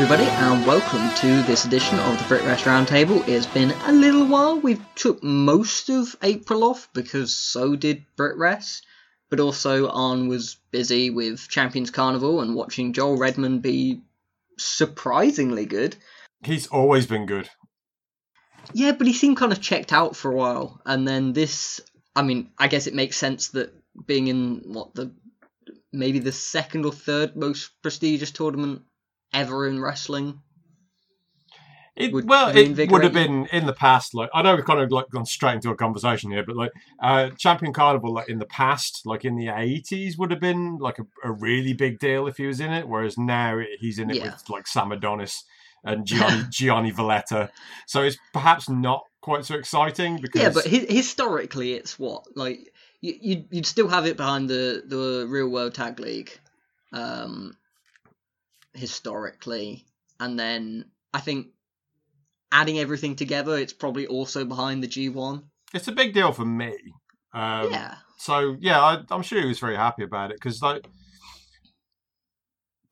Everybody, and welcome to this edition of the BritWres Roundtable. It's been a little while. We took most of April off because so did BritWres, but also Arn was busy with Champions Carnival and watching Joel Redman be surprisingly good. He's always been good. Yeah, but he seemed kind of checked out for a while, and then this. I mean, I guess it makes sense that being in what the maybe the second or third most prestigious tournament ever in wrestling. It, Would well, it would have been in the past. Like I know we've kind of like gone straight into a conversation here, but like uh, Champion Carnival, like in the past, like in the eighties, would have been like a, a really big deal if he was in it. Whereas now he's in it Yeah. with like Sam Adonis and Gianni, Gianni Valletta, so it's perhaps not quite so exciting because Yeah, but hi- historically, it's what like you you'd, you'd still have it behind the the real world tag league, um, historically, and then I think adding everything together, it's probably also behind the G one. it's a big deal for me. Um, yeah, So yeah, I, I'm sure he was very happy about it because like,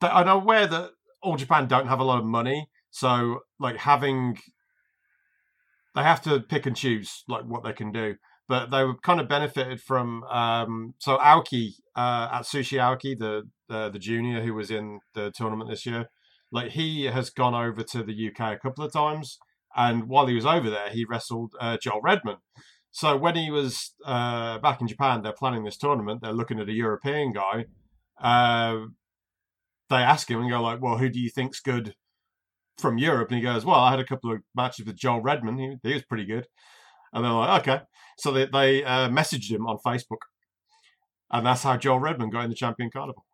I'm aware that All Japan don't have a lot of money, so like having they have to pick and choose like what they can do. But they were kind of benefited from um, so Aoki uh, Atsushi Aoki, the the junior who was in the tournament this year, like he has gone over to the UK a couple of times, and while he was over there, he wrestled uh, Joel Redman. So when he was uh, back in Japan, they're planning this tournament. They're looking at a European guy. Uh, they ask him and go like, "Well, who do you think's good from Europe?" And he goes, "Well, I had a couple of matches with Joel Redman. He, he was pretty good." And they're like, "Okay." So they they uh, messaged him on Facebook, and that's how Joel Redman got in the Champion Carnival.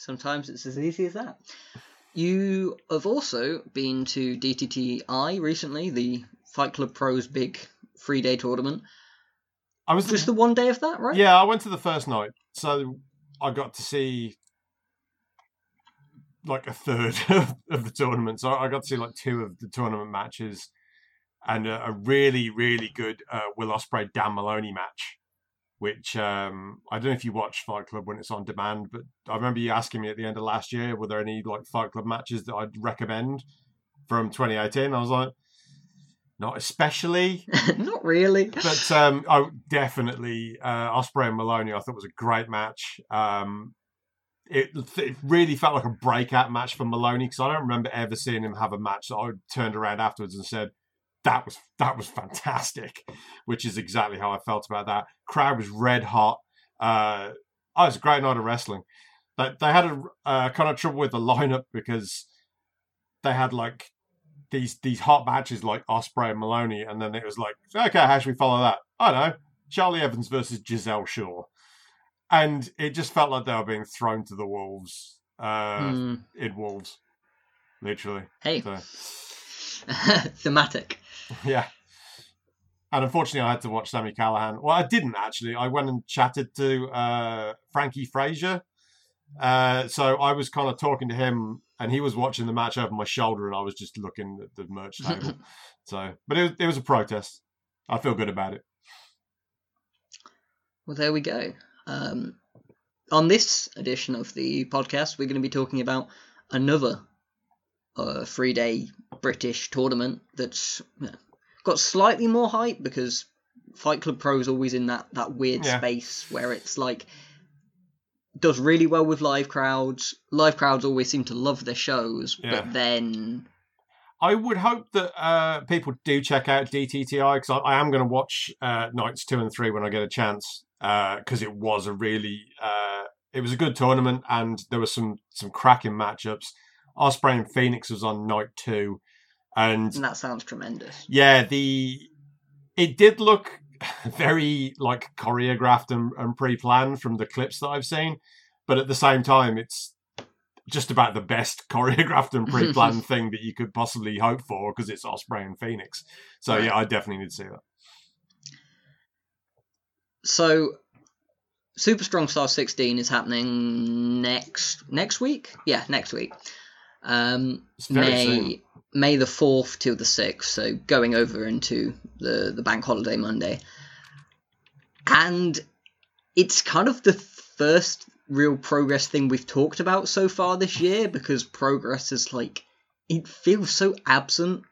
Sometimes it's as easy as that. You have also been to DTTI recently, the Fight Club Pros big three day tournament. I was Just the one day of that, right? Yeah, I went to the first night, so I got to see like a third of the tournament. So I got to see like two of the tournament matches and a, a really, really good uh, Will Ospreay Dan Maloney match. Which um, I don't know if you watch Fight Club when it's on demand, but I remember you asking me at the end of last year, were there any like Fight Club matches that I'd recommend from 2018? I was like, not especially Not really. but um, I definitely uh, Ospreay and Maloney. I thought was a great match. Um, it, it really felt like a breakout match for Maloney because I don't remember ever seeing him have a match that I turned around afterwards and said that was that was fantastic, which is exactly how I felt about that. Crowd was red hot. Uh, oh, it was a great night of wrestling. They, they had a uh, kind of trouble with the lineup because they had like these these hot matches like Ospreay and Maloney, and then it was like, okay, how should we follow that? I don't know, Charlie Evans versus Giselle Shaw, and it just felt like they were being thrown to the wolves uh, Hmm. in wolves, literally. Hey, So, thematic. yeah. And unfortunately, I had to watch Sammy Callahan. Well, I didn't actually. I went and chatted to uh, Frankie Frazier. Uh, so I was kind of talking to him, and he was watching the match over my shoulder, and I was just looking at the merch table. so, but it was, it was a protest. I feel good about it. Well, there we go. Um, on this edition of the podcast, we're going to be talking about another uh, three day British tournament that's got slightly more hype because Fight Club Pro is always in that, that weird Yeah. space where it's like does really well with live crowds. Live crowds always seem to love their shows, Yeah. but then I would hope that uh, people do check out DTTI because I, I am going to watch uh, nights two and three when I get a chance. because it was a really uh, it was a good tournament and there were some some cracking matchups. Ospreay and Phoenix was on night two, and And that sounds tremendous. yeah, the it did look very like choreographed and, and pre-planned from the clips that I've seen, but at the same time, it's just about the best choreographed and pre-planned thing that you could possibly hope for because it's Ospreay and Phoenix. So yeah, I definitely need to see that. So, Super Strong Style 16 is happening next next week. Yeah, next week. Um, It's very May soon. May the fourth till the sixth. So going over into the the bank holiday Monday, and it's kind of the first real progress thing we've talked about so far this year because progress is like it feels so absent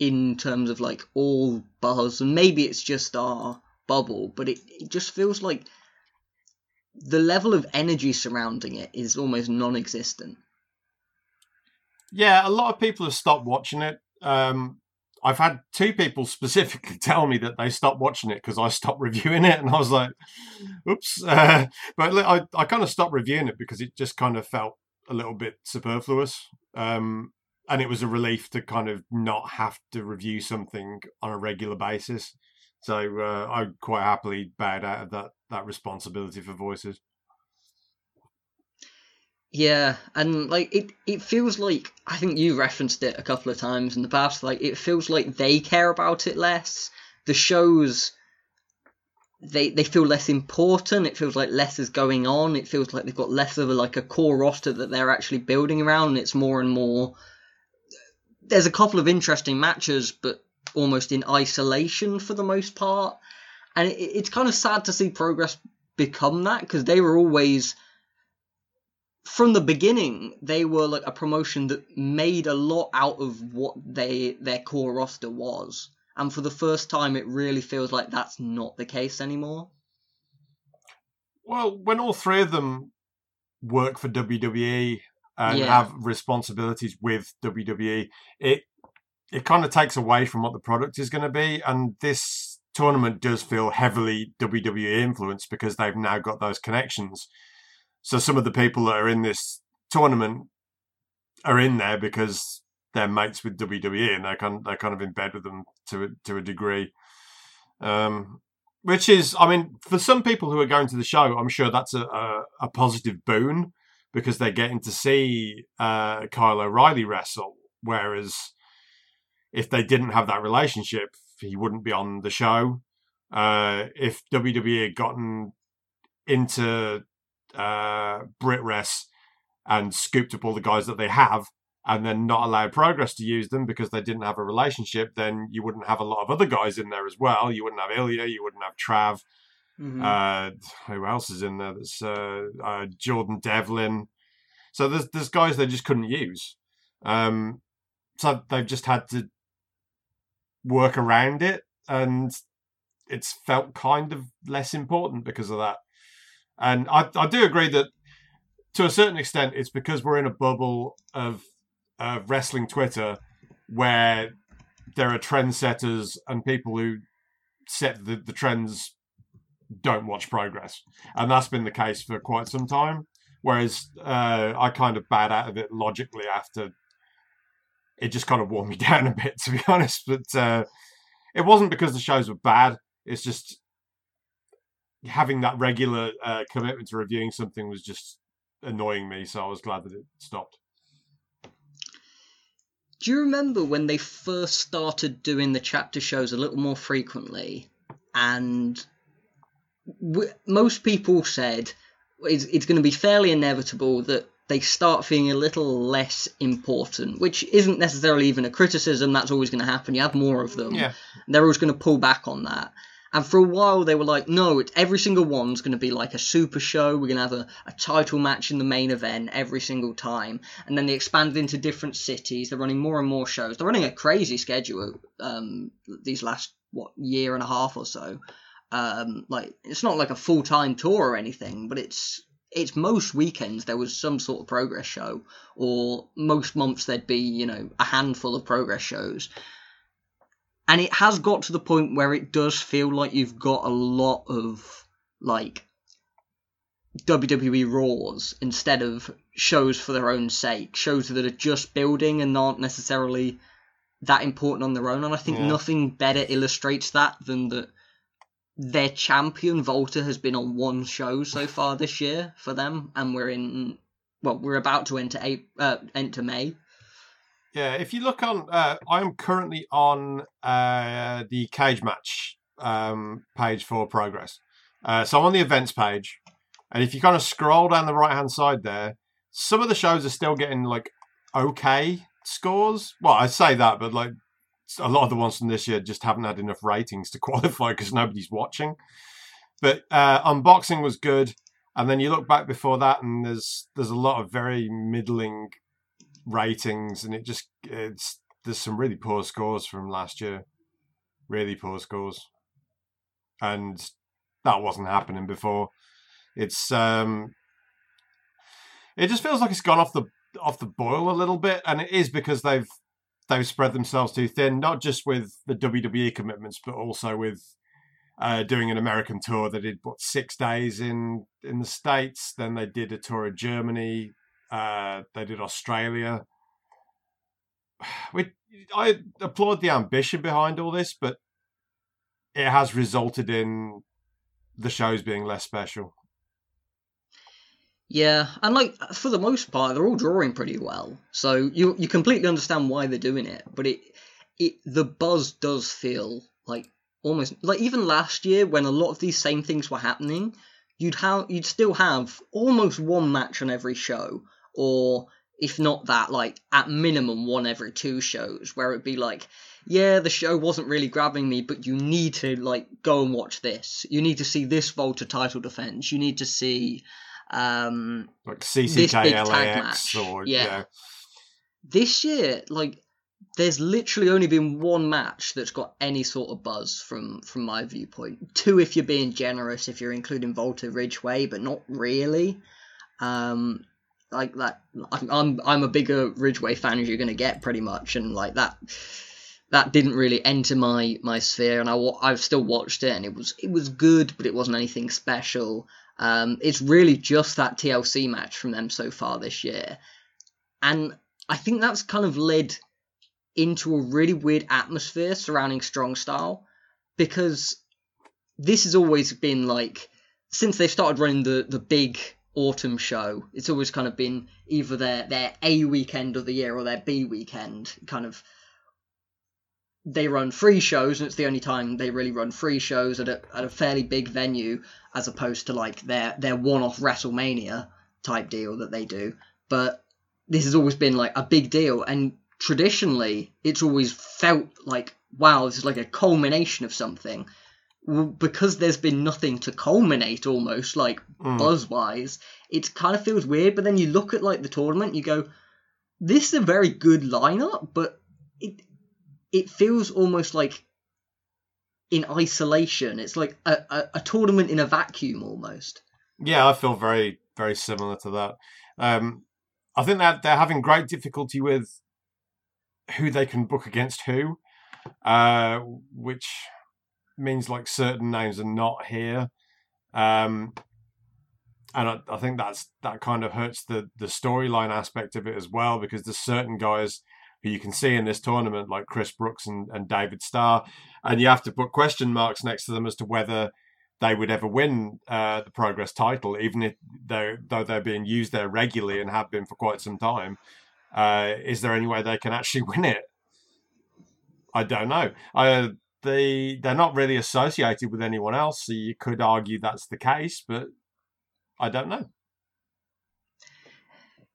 in terms of like all buzz and maybe it's just our bubble but it, it just feels like the level of energy surrounding it is almost non-existent Yeah, a lot of people have stopped watching it. Um, I've had two people specifically tell me that they stopped watching it because I stopped reviewing it, and I was like, "Oops!" Uh, but I, I kind of stopped reviewing it because it just kind of felt a little bit superfluous, um, and it was a relief to kind of not have to review something on a regular basis. So uh, I quite happily bowed out of that that responsibility for voices. Yeah, and like it, it feels like I think you referenced it a couple of times in the past. Like it feels like they care about it less. The shows, they they feel less important. It feels like less is going on. It feels like they've got less of a like a core roster that they're actually building around. And it's more and more. There's a couple of interesting matches, but almost in isolation for the most part. And it, it's kind of sad to see progress become that because they were always from the beginning they were like a promotion that made a lot out of what they their core roster was and for the first time it really feels like that's not the case anymore Well, when all three of them work for WWE and Yeah. have responsibilities with WWE, it it kind of takes away from what the product is going to be. And this tournament does feel heavily WWE influenced because they've now got those connections. So some of the people that are in this tournament are in there because they're mates with WWE and they're kind they're kind of in bed with them to to a degree. Um, which is, I mean, for some people who are going to the show, I'm sure that's a, a, a positive boon because they're getting to see uh, Kyle O'Reilly wrestle. Whereas if they didn't have that relationship, he wouldn't be on the show. Uh, if WWE had gotten into uh, Brit and scooped up all the guys that they have, and then not allowed Progress to use them because they didn't have a relationship, then you wouldn't have a lot of other guys in there as well. You wouldn't have Ilya, you wouldn't have Trav. Uh, who else is in there? That's uh, uh, Jordan Devlin. So there's there's guys they just couldn't use. Um, so they've just had to work around it, and it's felt kind of less important because of that. And I I do agree that to a certain extent it's because we're in a bubble of uh, wrestling Twitter where there are trendsetters and people who set the, the trends don't watch progress, and that's been the case for quite some time. Whereas uh, I kind of bad out of it logically after it just kind of wore me down a bit, to be honest. But uh, it wasn't because the shows were bad. It's just having that regular uh, commitment to reviewing something was just annoying me. So I was glad that it stopped. do you remember when they first started doing the chapter shows a little more frequently and w- most people said it's, it's going to be fairly inevitable that they start feeling a little less important, which isn't necessarily even a criticism. That's always going to happen. You have more of them. Yeah. They're always going to pull back on that. And for a while, they were like, no, every single one's going to be like a super show. We're going to have a, a title match in the main event every single time. And then they expanded into different cities. They're running more and more shows. They're running a crazy schedule um, these last, what, year and a half or so. Um, like, it's not like a full time tour or anything, but it's it's most weekends there was some sort of progress show, or most months there'd be, you know, a handful of progress shows. And it has got to the point where it does feel like you've got a lot of like WWE Raws instead of shows for their own sake, shows that are just building and aren't necessarily that important on their own. And I think Yeah. nothing better illustrates that than that their champion WALTER has been on one show so far this year for them, and we're in well, we're about to enter April, uh, enter May. Yeah, if you look on, uh, I'm currently on uh, the cage match um, page for progress. Uh, so I'm on the events page, and if you kind of scroll down the right hand side there, some of the shows are still getting like okay scores. Well, I say that, but like a lot of the ones from this year just haven't had enough ratings to qualify because nobody's watching. But uh, unboxing was good, and then you look back before that, and there's there's a lot of very middling ratings, and it just it's there's some really poor scores from last year, really poor scores, and that wasn't happening before. It's um, it just feels like it's gone off the off the boil a little bit, and it is because they've they've spread themselves too thin, not just with the WWE commitments, but also with uh, doing an American tour. They did what six days in in the states, then they did a tour of Germany, uh, they did Australia. We, I applaud the ambition behind all this, but it has resulted in the shows being less special. Yeah, and like for the most part, they're all drawing pretty well, so you you completely understand why they're doing it. But it it the buzz does feel like almost like even last year when a lot of these same things were happening, you'd have you'd still have almost one match on every show, or if not that, like at minimum one every two shows, where it'd be like, yeah, the show wasn't really grabbing me, but you need to like go and watch this. You need to see this WALTER title defense. You need to see. Um, Like This big tag match, or yeah. yeah. this year, like, there's literally only been one match that's got any sort of buzz from from my viewpoint. Two, if you're being generous, if you're including WALTER Ridgeway, but not really. Um, like that, I'm I'm, a bigger Ridgeway fan as you're gonna get, pretty much, and like that. That didn't really enter my my sphere, and I I've still watched it, and it was it was good, but it wasn't anything special. Um, it's really just that TLC match from them so far this year, and I think that's kind of led into a really weird atmosphere surrounding Strong Style because this has always been like since they started running the the big autumn show, it's always kind of been either their their A weekend of the year or their B weekend. Kind of they run free shows, and it's the only time they really run free shows at a at a fairly big venue, as opposed to like their their one off WrestleMania type deal that they do. But this has always been like a big deal, and traditionally, it's always felt like wow, this is like a culmination of something. Because there's been nothing to culminate, almost like Mm. buzz wise, it kind of feels weird. But then you look at like the tournament, you go, "This is a very good lineup," but it it feels almost like in isolation. It's like a, a, a tournament in a vacuum almost. Yeah, I feel very, very similar to that. Um, I think that they're having great difficulty with who they can book against who, uh, which means like certain names are not here. Um, and I, I think that's that kind of hurts the the storyline aspect of it as well because there's certain guys who you can see in this tournament like Chris Brooks and, and David Starr, and you have to put question marks next to them as to whether they would ever win uh, the Progress title, even if they're though they're being used there regularly and have been for quite some time. Uh, is there any way they can actually win it? I don't know. Uh, they they're not really associated with anyone else, so you could argue that's the case, but I don't know.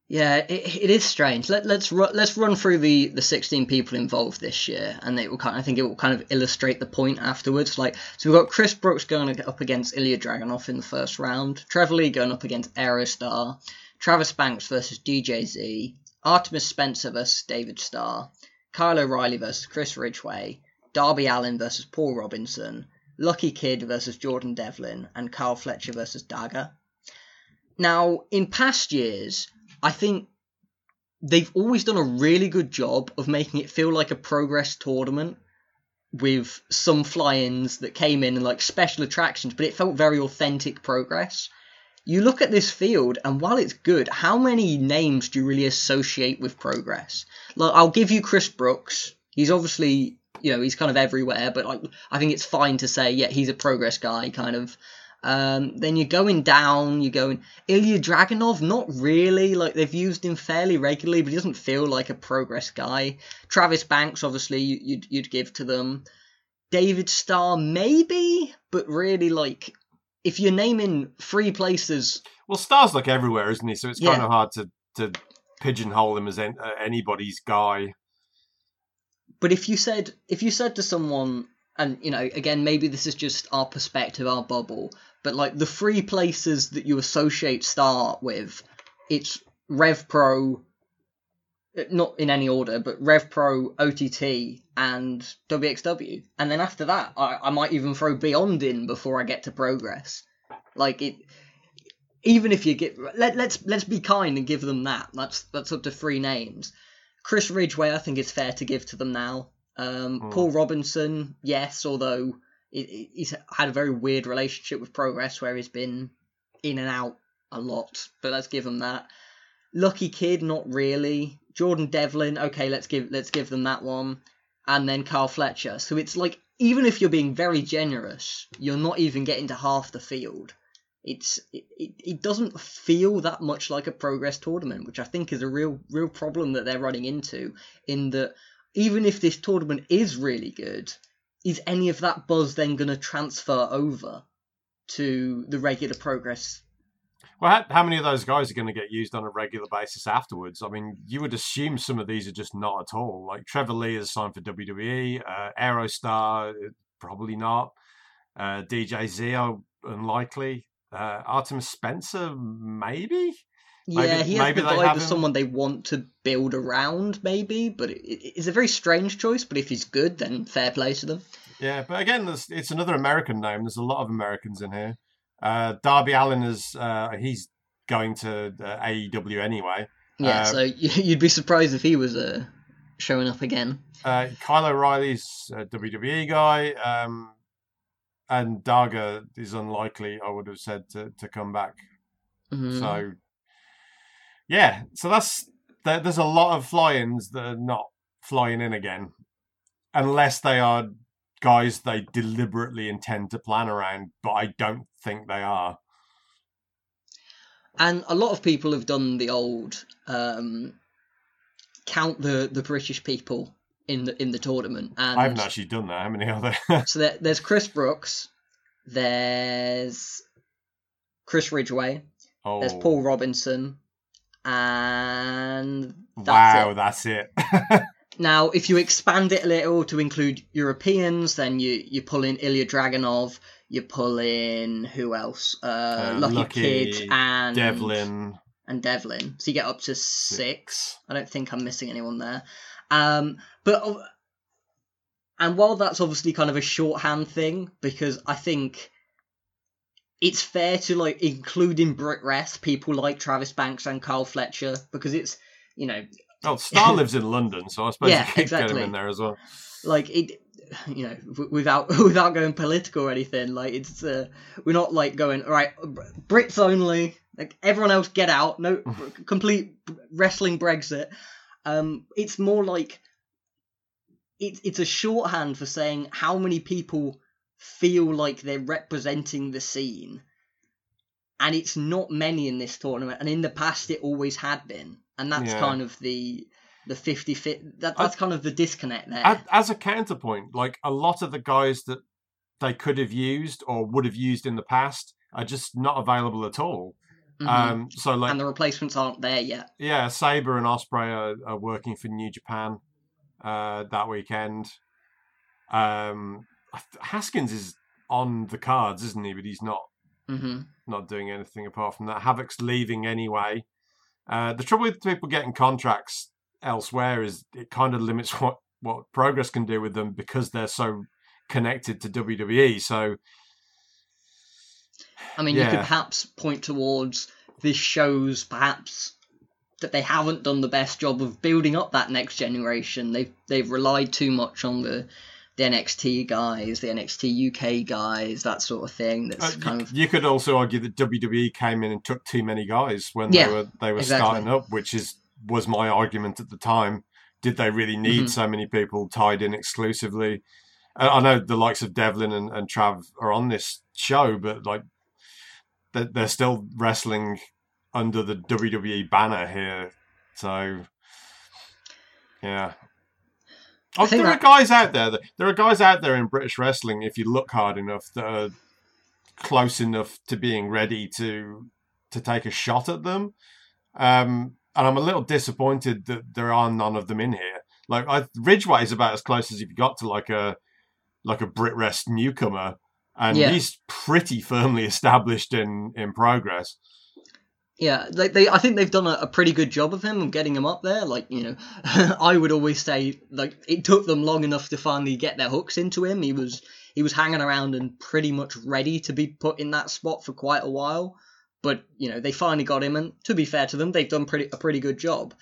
Yeah, it, it is strange. Let, let's ru- let's run through the, the sixteen people involved this year, and it will kind. I think it will kind of illustrate the point afterwards. Like, so we've got Chris Brooks going up against Ilya Dragunov in the first round. Trevor Lee going up against Aerostar. Travis Banks versus DJZ. Artemis Spencer versus David Starr. Kyle O'Reilly versus Chris Ridgeway. Darby Allin versus Paul Robinson. Lucky Kid versus Jordan Devlin, and Kyle Fletcher versus Daga. Now, in past years, I think they've always done a really good job of making it feel like a progress tournament with some fly-ins that came in and like special attractions, but it felt very authentic progress. You look at this field, and while it's good, how many names do you really associate with progress? Like, I'll give you Chris Brooks. He's obviously, you know, he's kind of everywhere, but like, I think it's fine to say, yeah, he's a progress guy, kind of. Um, then you're going down, you're going Ilya Dragunov, not really. Like they've used him fairly regularly, but he doesn't feel like a progress guy. Travis Banks, obviously, you, you'd you'd give to them. David Starr, maybe, but really, like if you're naming three places, Well, Star's like everywhere, isn't he? So it's kind of hard to to pigeonhole him as uh, anybody's guy. But if you said if you said to someone, and you know, again, maybe this is just our perspective, our bubble, but like the three places that you associate Star with, it's Rev Pro, uh, not in any order, but Rev Pro, OTT, and WXW, and then after that, I, I might even throw Beyond in before I get to Progress. Like it, even if you get let let's let's be kind and give them that. That's that's up to three names. Chris Ridgeway, I think it's fair to give to them now. Um, Hmm. Paul Robinson, yes, although he- he- he's had a very weird relationship with Progress where he's been in and out a lot, but let's give him that. Lucky Kid, not really. Jordan Devlin, okay, let's give let's give them that one, and then Kyle Fletcher. So it's like even if you're being very generous, you're not even getting to half the field. It's it, it, doesn't feel that much like a progress tournament, which I think is a real real problem that they're running into. In that even if this tournament is really good, is any of that buzz then going to transfer over to the regular progress? Well, how, how many of those guys are going to get used on a regular basis afterwards? I mean, you would assume some of these are just not at all. Like Trevor Lee is signed for WWE, uh, Aerostar, uh, probably not. Uh, DJ Zio, unlikely. Uh, Artemis Spencer, maybe. Maybe- Yeah, he has maybe the vibe of someone they want to build around, maybe. But it, it- it's a very strange choice. But if he's good, then fair play to them. Yeah, but again, there's, it's another American name. There's a lot of Americans in here. Uh, Darby Allin is uh, he's going to uh, AEW anyway. Yeah, Uh, so you'd be surprised if he was uh, showing up again. Uh, Kyle O'Reilly's a WWE guy, um, and Daga is unlikely. I would have said to, to come back. Mhm. So yeah, so that's there, there's a lot of fly-ins that are not flying in again, unless they are guys they deliberately intend to plan around. But I don't think they are. And a lot of people have done the old um, count the, the British people in the in the tournament. And I haven't actually done that. How many are there? So there, there's Chris Brooks, there's Chris Ridgeway, oh, there's Paul Robinson, and that's wow, it. that's it. Now, if you expand it a little to include Europeans, then you you pull in Ilya Dragunov, you pull in who else? Uh, Uh, Lucky, Lucky, Kid and Devlin and Devlin. So you get up to six. I don't think I'm missing anyone there. Um, but uh, and while that's obviously kind of a shorthand thing, because I think it's fair to like include in BritWres people like Travis Banks and Kyle Fletcher because it's you know Oh, Star lives in London, so I suppose Yeah, you could get exactly. him in there as well. like it you know without without going political or anything like it's uh, we're not like going right. brits only like everyone else get out no complete wrestling brexit um it's more like it's it's a shorthand for saying how many people feel like they're representing the scene and it's not many in this tournament and in the past it always had been and that's Yeah. kind of the the 50 fit that, I- that's kind of the disconnect there As, as a counterpoint, like a lot of the guys that they could have used or would have used in the past are just not available at all. Mhm. Um, so like and the replacements aren't there yet. yeah, Sabre and Ospreay are, are working for New Japan uh, that weekend. Um, Haskins is on the cards, isn't he? But he's not hmm not doing anything apart from that. Havoc's leaving anyway. Uh, the trouble with people getting contracts elsewhere is it kind of limits what what progress can do with them because they're so connected to WWE. So I mean, you could perhaps point towards this shows perhaps that they haven't done the best job of building up that next generation. They've they've relied too much on the the NXT guys, the NXT UK guys, that sort of thing. That's Uh, kind you, of you could also argue that WWE came in and took too many guys when Yeah, they were they were exactly. starting up, which is was my argument at the time. Did they really need Mhm. so many people tied in exclusively? I I know the likes of Devlin and, and Trav are on this show, but like they're, they're still wrestling under the WWE banner here. So yeah. Oh, there are guys out there. That, there are guys out there in British wrestling. If you look hard enough, that are close enough to being ready to to take a shot at them. Um, and I'm a little disappointed that there are none of them in here. Like I, Ridgeway is about as close as you've got to like a like a BritWres newcomer, and Yeah. he's pretty firmly established in in progress. Yeah, they, they I think they've done a, a pretty good job of him of getting him up there. Like you know, I would always say like it took them long enough to finally get their hooks into him. He was he was hanging around and pretty much ready to be put in that spot for quite a while. But you know, they finally got him, and to be fair to them, they've done pretty a pretty good job.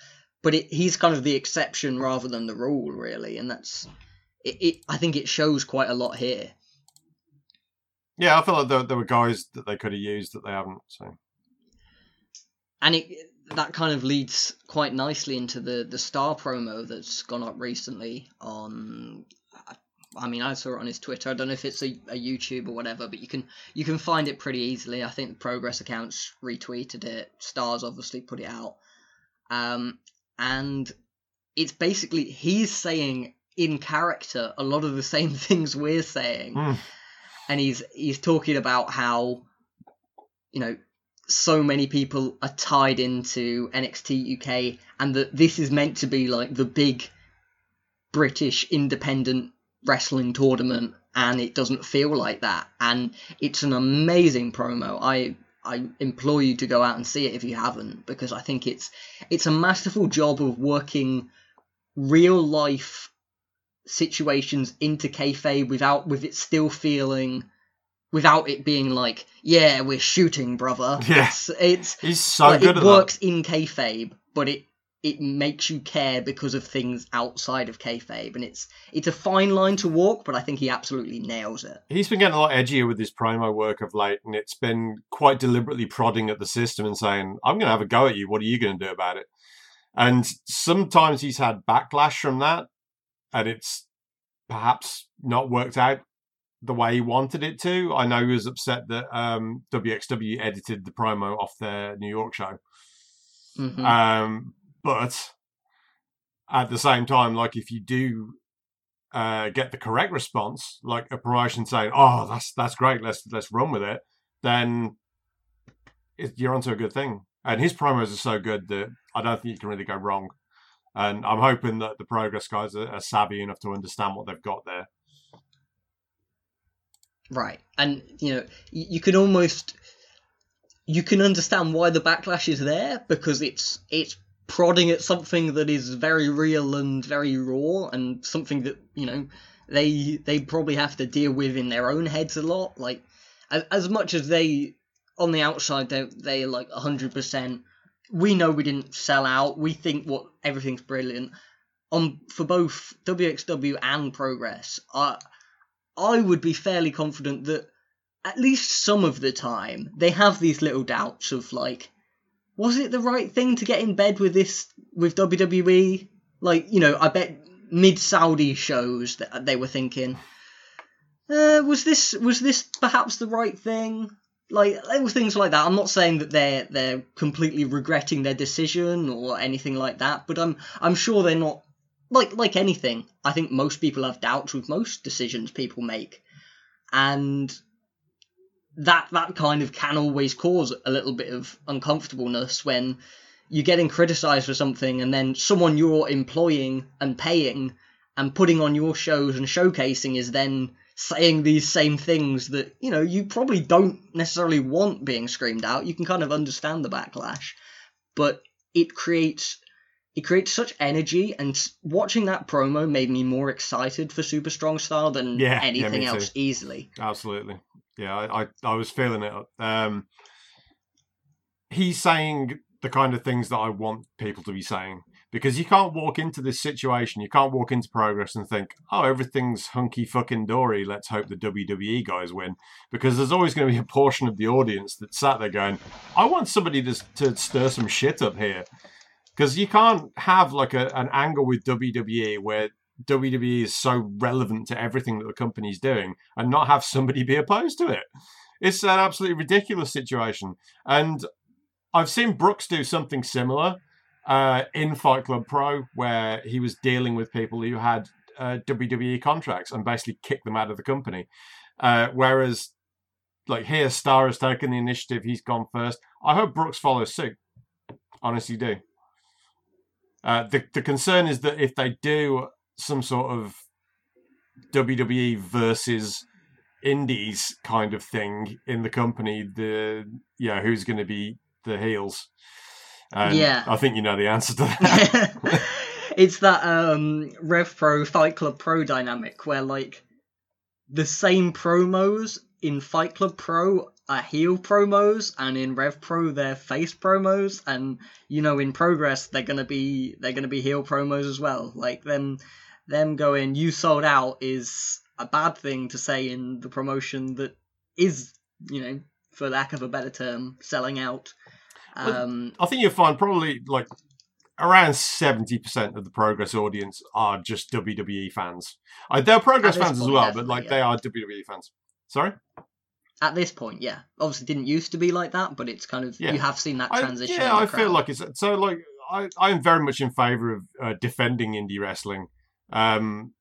But it, he's kind of the exception rather than the rule, really, and that's it, it. I think it shows quite a lot here. Yeah, I feel like there, there were guys that they could have used that they haven't. So. And it that kind of leads quite nicely into the the star promo that's gone up recently on I mean I saw it on his Twitter. I don't know if it's a, a YouTube or whatever but you can you can find it pretty easily. I think the progress accounts retweeted it. Stars obviously put it out. Um and it's basically he's saying in character a lot of the same things we're saying. Hmm. And he's he's talking about how you know so many people are tied into NXT UK and that this is meant to be like the big British independent wrestling tournament and it doesn't feel like that. And it's an amazing promo. I I implore you to go out and see it if you haven't because I think it's it's a masterful job of working real life situations into kayfabe without with it still feeling without it being like yeah we're shooting brother Yeah. it's it's he's so like, good it at works in kayfabe but it it makes you care because of things outside of kayfabe and it's it's a fine line to walk but I think he absolutely nails it. He's been getting a lot edgier with his promo work of late, and it's been quite deliberately prodding at the system and saying, "I'm going to have a go at you. What are you going to do about it?" And sometimes he's had backlash from that, and it's perhaps not worked out the way he wanted it to. I know he was upset that um, WXW edited the promo off their New York show. Mhm. Um, but at the same time, like if you do uh, get the correct response, like a promotion saying, "Oh, that's that's great, let's let's run with it," then it, you're onto a good thing. And his promos are so good that I don't think you can really go wrong. And I'm hoping that the Progress guys are, are savvy enough to understand what they've got there. Right. And, you know, you can almost you can understand why the backlash is there because it's it's prodding at something that is very real and very raw and something that, you know, they they probably have to deal with in their own heads a lot like as, as much as they on the outside they they like 100% we know we didn't sell out. We think what everything's brilliant. On for both WXW and Progress I I would be fairly confident that at least some of the time they have these little doubts of like was it the right thing to get in bed with this with WWE like you know I bet mid Saudi shows that they were thinking uh, was this was this perhaps the right thing like were things like that. I'm not saying that they're they're completely regretting their decision or anything like that but I'm I'm sure they're not like like anything I think most people have doubts with most decisions people make. And that that kind of can always cause a little bit of uncomfortableness when you're getting criticized for something and then someone you're employing and paying and putting on your shows and showcasing is then saying these same things that you know you probably don't necessarily want being screamed out you can kind of understand the backlash but it creates it creates such energy and watching that promo made me more excited for super strong style than Yeah, yeah, anything me else too. easily Absolutely. Yeah, I, I, I was feeling it. Um, he's saying the kind of things that I want people to be saying. Because you can't walk into this situation, you can't walk into progress and think, oh, everything's hunky fucking dory. Let's hope the WWE guys win, because there's always going to be a portion of the audience that sat there going, I want somebody to to stir some shit up here, because you can't have like a, an angle with WWE where WWE is so relevant to everything that the company's doing and not have somebody be opposed to it. It's an absolutely ridiculous situation. And I've seen Brooks do something similar uh, in Fight Club Pro, where he was dealing with people who had uh, WWE contracts and basically kicked them out of the company. Uh, whereas, like here, Star has taken the initiative; he's gone first. I hope Brooks follows suit. Honestly, do. Uh, the the concern is that if they do some sort of WWE versus indies kind of thing in the company, the yeah, who's going to be the heels? And Yeah. I think you know the answer to that. it's that um Rev Pro Fight Club Pro dynamic where like the same promos in Fight Club Pro are heel promos and in Rev Pro they're face promos and you know in progress they're gonna be they're gonna be heel promos as well. Like them them going you sold out is a bad thing to say in the promotion that is, you know, for lack of a better term, selling out. Um I think you'll find probably like around seventy percent of the Progress audience are just WWE fans. Uh, they're Progress fans as well, but like yeah. they are WWE fans. Sorry. at this point, yeah. Obviously, didn't used to be like that, but it's kind of Yeah. you have seen that I- transition. yeah, in the I feel like it's so like I I am very much in favour of uh, defending indie wrestling. Um,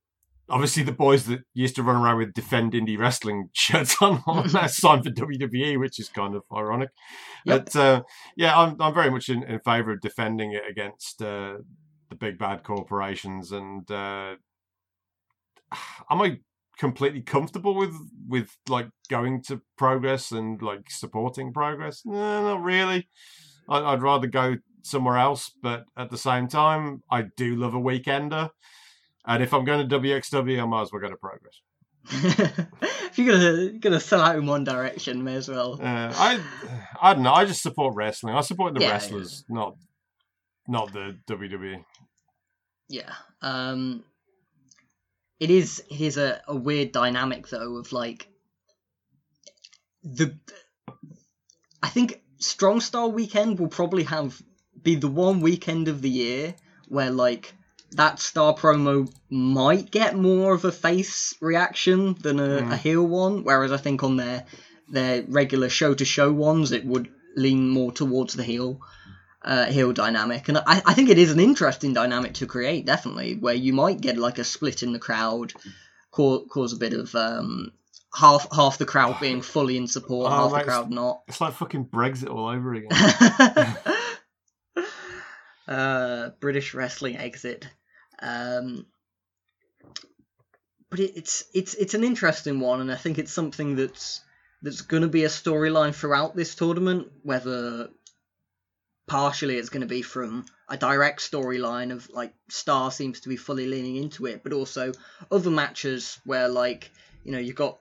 obviously, the boys that used to run around with defend indie wrestling shirts on now signed for WWE, which is kind of ironic. Yep. But uh, yeah, I'm I'm very much in, in favour of defending it against uh, the big bad corporations. And uh, am I completely comfortable with with like going to progress and like supporting progress? No, not really. I, I'd rather go somewhere else, but at the same time, I do love a weekender. And if I'm going to WXW, I might as well go to Progress. if you're gonna gonna sell out in one direction, may as well. Uh, I, I don't know. I just support wrestling. I support the Yeah, yeah. wrestlers, not, not the. WWE. Yeah. Um. It is it is a, a weird dynamic though of like the. I think Strong Style Weekend will probably have be the one weekend of the year where like that star promo might get more of a face reaction than a, Mm. a heel one, whereas I think on their their regular show to show ones it would lean more towards the heel uh, heel dynamic, and I, I think it is an interesting dynamic to create, definitely, where you might get like a split in the crowd, cause, cause a bit of um, half half the crowd being fully in support, Oh, half the crowd not. It's like fucking Brexit all over again. uh, British wrestling exit. Um, but it, it's it's it's an interesting one, and I think it's something that's that's going to be a storyline throughout this tournament. Whether partially it's going to be from a direct storyline of like Star seems to be fully leaning into it, but also other matches where like you know you've got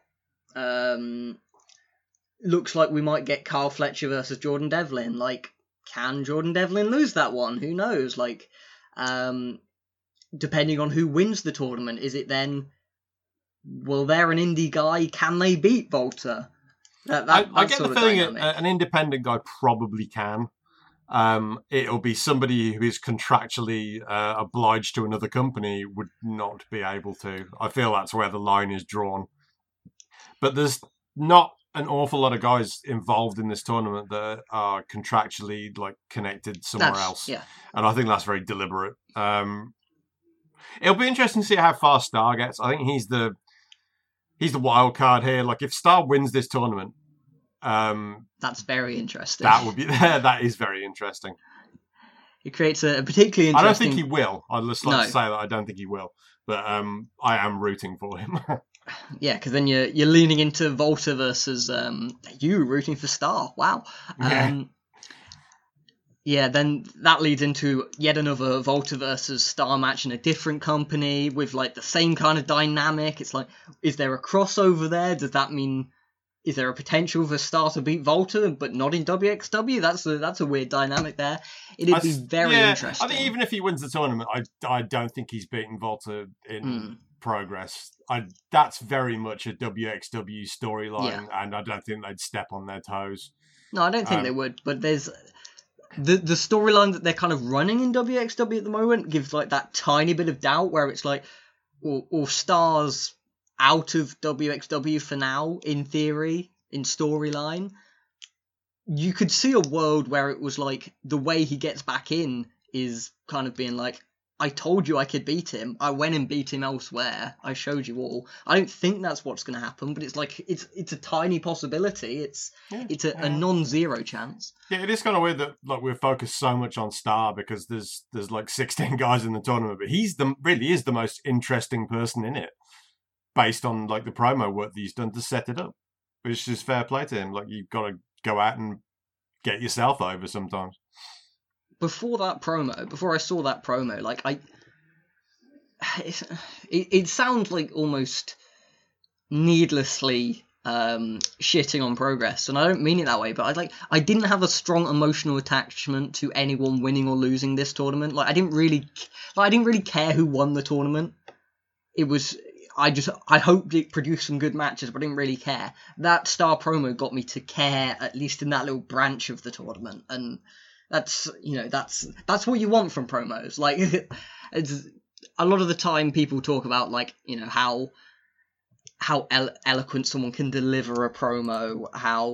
um looks like we might get Kyle Fletcher versus Jordan Devlin. Like, can Jordan Devlin lose that one? Who knows? Like, um, depending on who wins the tournament, is it then? Well, they're an indie guy. Can they beat WALTER? That, I, that, I that get the feeling a- an independent guy probably can. Um, it'll be somebody who is contractually uh, obliged to another company would not be able to. I feel that's where the line is drawn. But there's not an awful lot of guys involved in this tournament that are contractually like connected somewhere That's- else, Yeah, and I think that's very deliberate. Um, it'll be interesting to see how far Star gets. I think he's the he's the wild card here. Like if Star wins this tournament, um, that's very interesting. that would be that is very interesting. It creates a, particularly I don't think he will. I'd just like No. to say that I don't think he will, but um, I am rooting for him. Yeah, because then you're you're leaning into WALTER versus um you rooting for Star. Wow. Um, yeah, then that leads into yet another WALTER versus Star match in a different company with like the same kind of dynamic. It's like, is there a crossover there? Does that mean is there a potential for Star to beat WALTER, but not in WXW? That's a that's a weird dynamic there. It'd I be very yeah, interesting. I think even if he wins the tournament, I I don't think he's beaten WALTER in Hmm. progress. I that's very much a WXW storyline, Yeah. and I don't think they'd step on their toes. No, I don't think Um, they would. But there's the the storyline that they're kind of running in WXW at the moment gives like that tiny bit of doubt where it's like, or, or stars out of WXW for now in theory in storyline. You could see a world where it was like the way he gets back in is kind of being like, I told you I could beat him. I went and beat him elsewhere. I showed you all. I don't think that's what's going to happen, but it's like it's it's a tiny possibility. It's Yeah, it's a, a non-zero chance. Yeah, it is kind of weird that like we're focused so much on Starr because there's there's like 16 guys in the tournament, but he's the really is the most interesting person in it, based on like the promo work that he's done to set it up. Which is fair play to him. Like you've got to go out and get yourself over sometimes. Before that promo, before I saw that promo, like I, it it sounds like almost needlessly um shitting on progress and i don't mean it that way but i like i didn't have a strong emotional attachment to anyone winning or losing this tournament. Like i didn't really like, i didn't really care who won the tournament. It was i just i hoped it produced some good matches but i didn't really care. That Starr promo got me to care at least in that little branch of the tournament and that's you know that's that's what you want from promos like it's a lot of the time people talk about like you know how how elo- eloquent someone can deliver a promo, how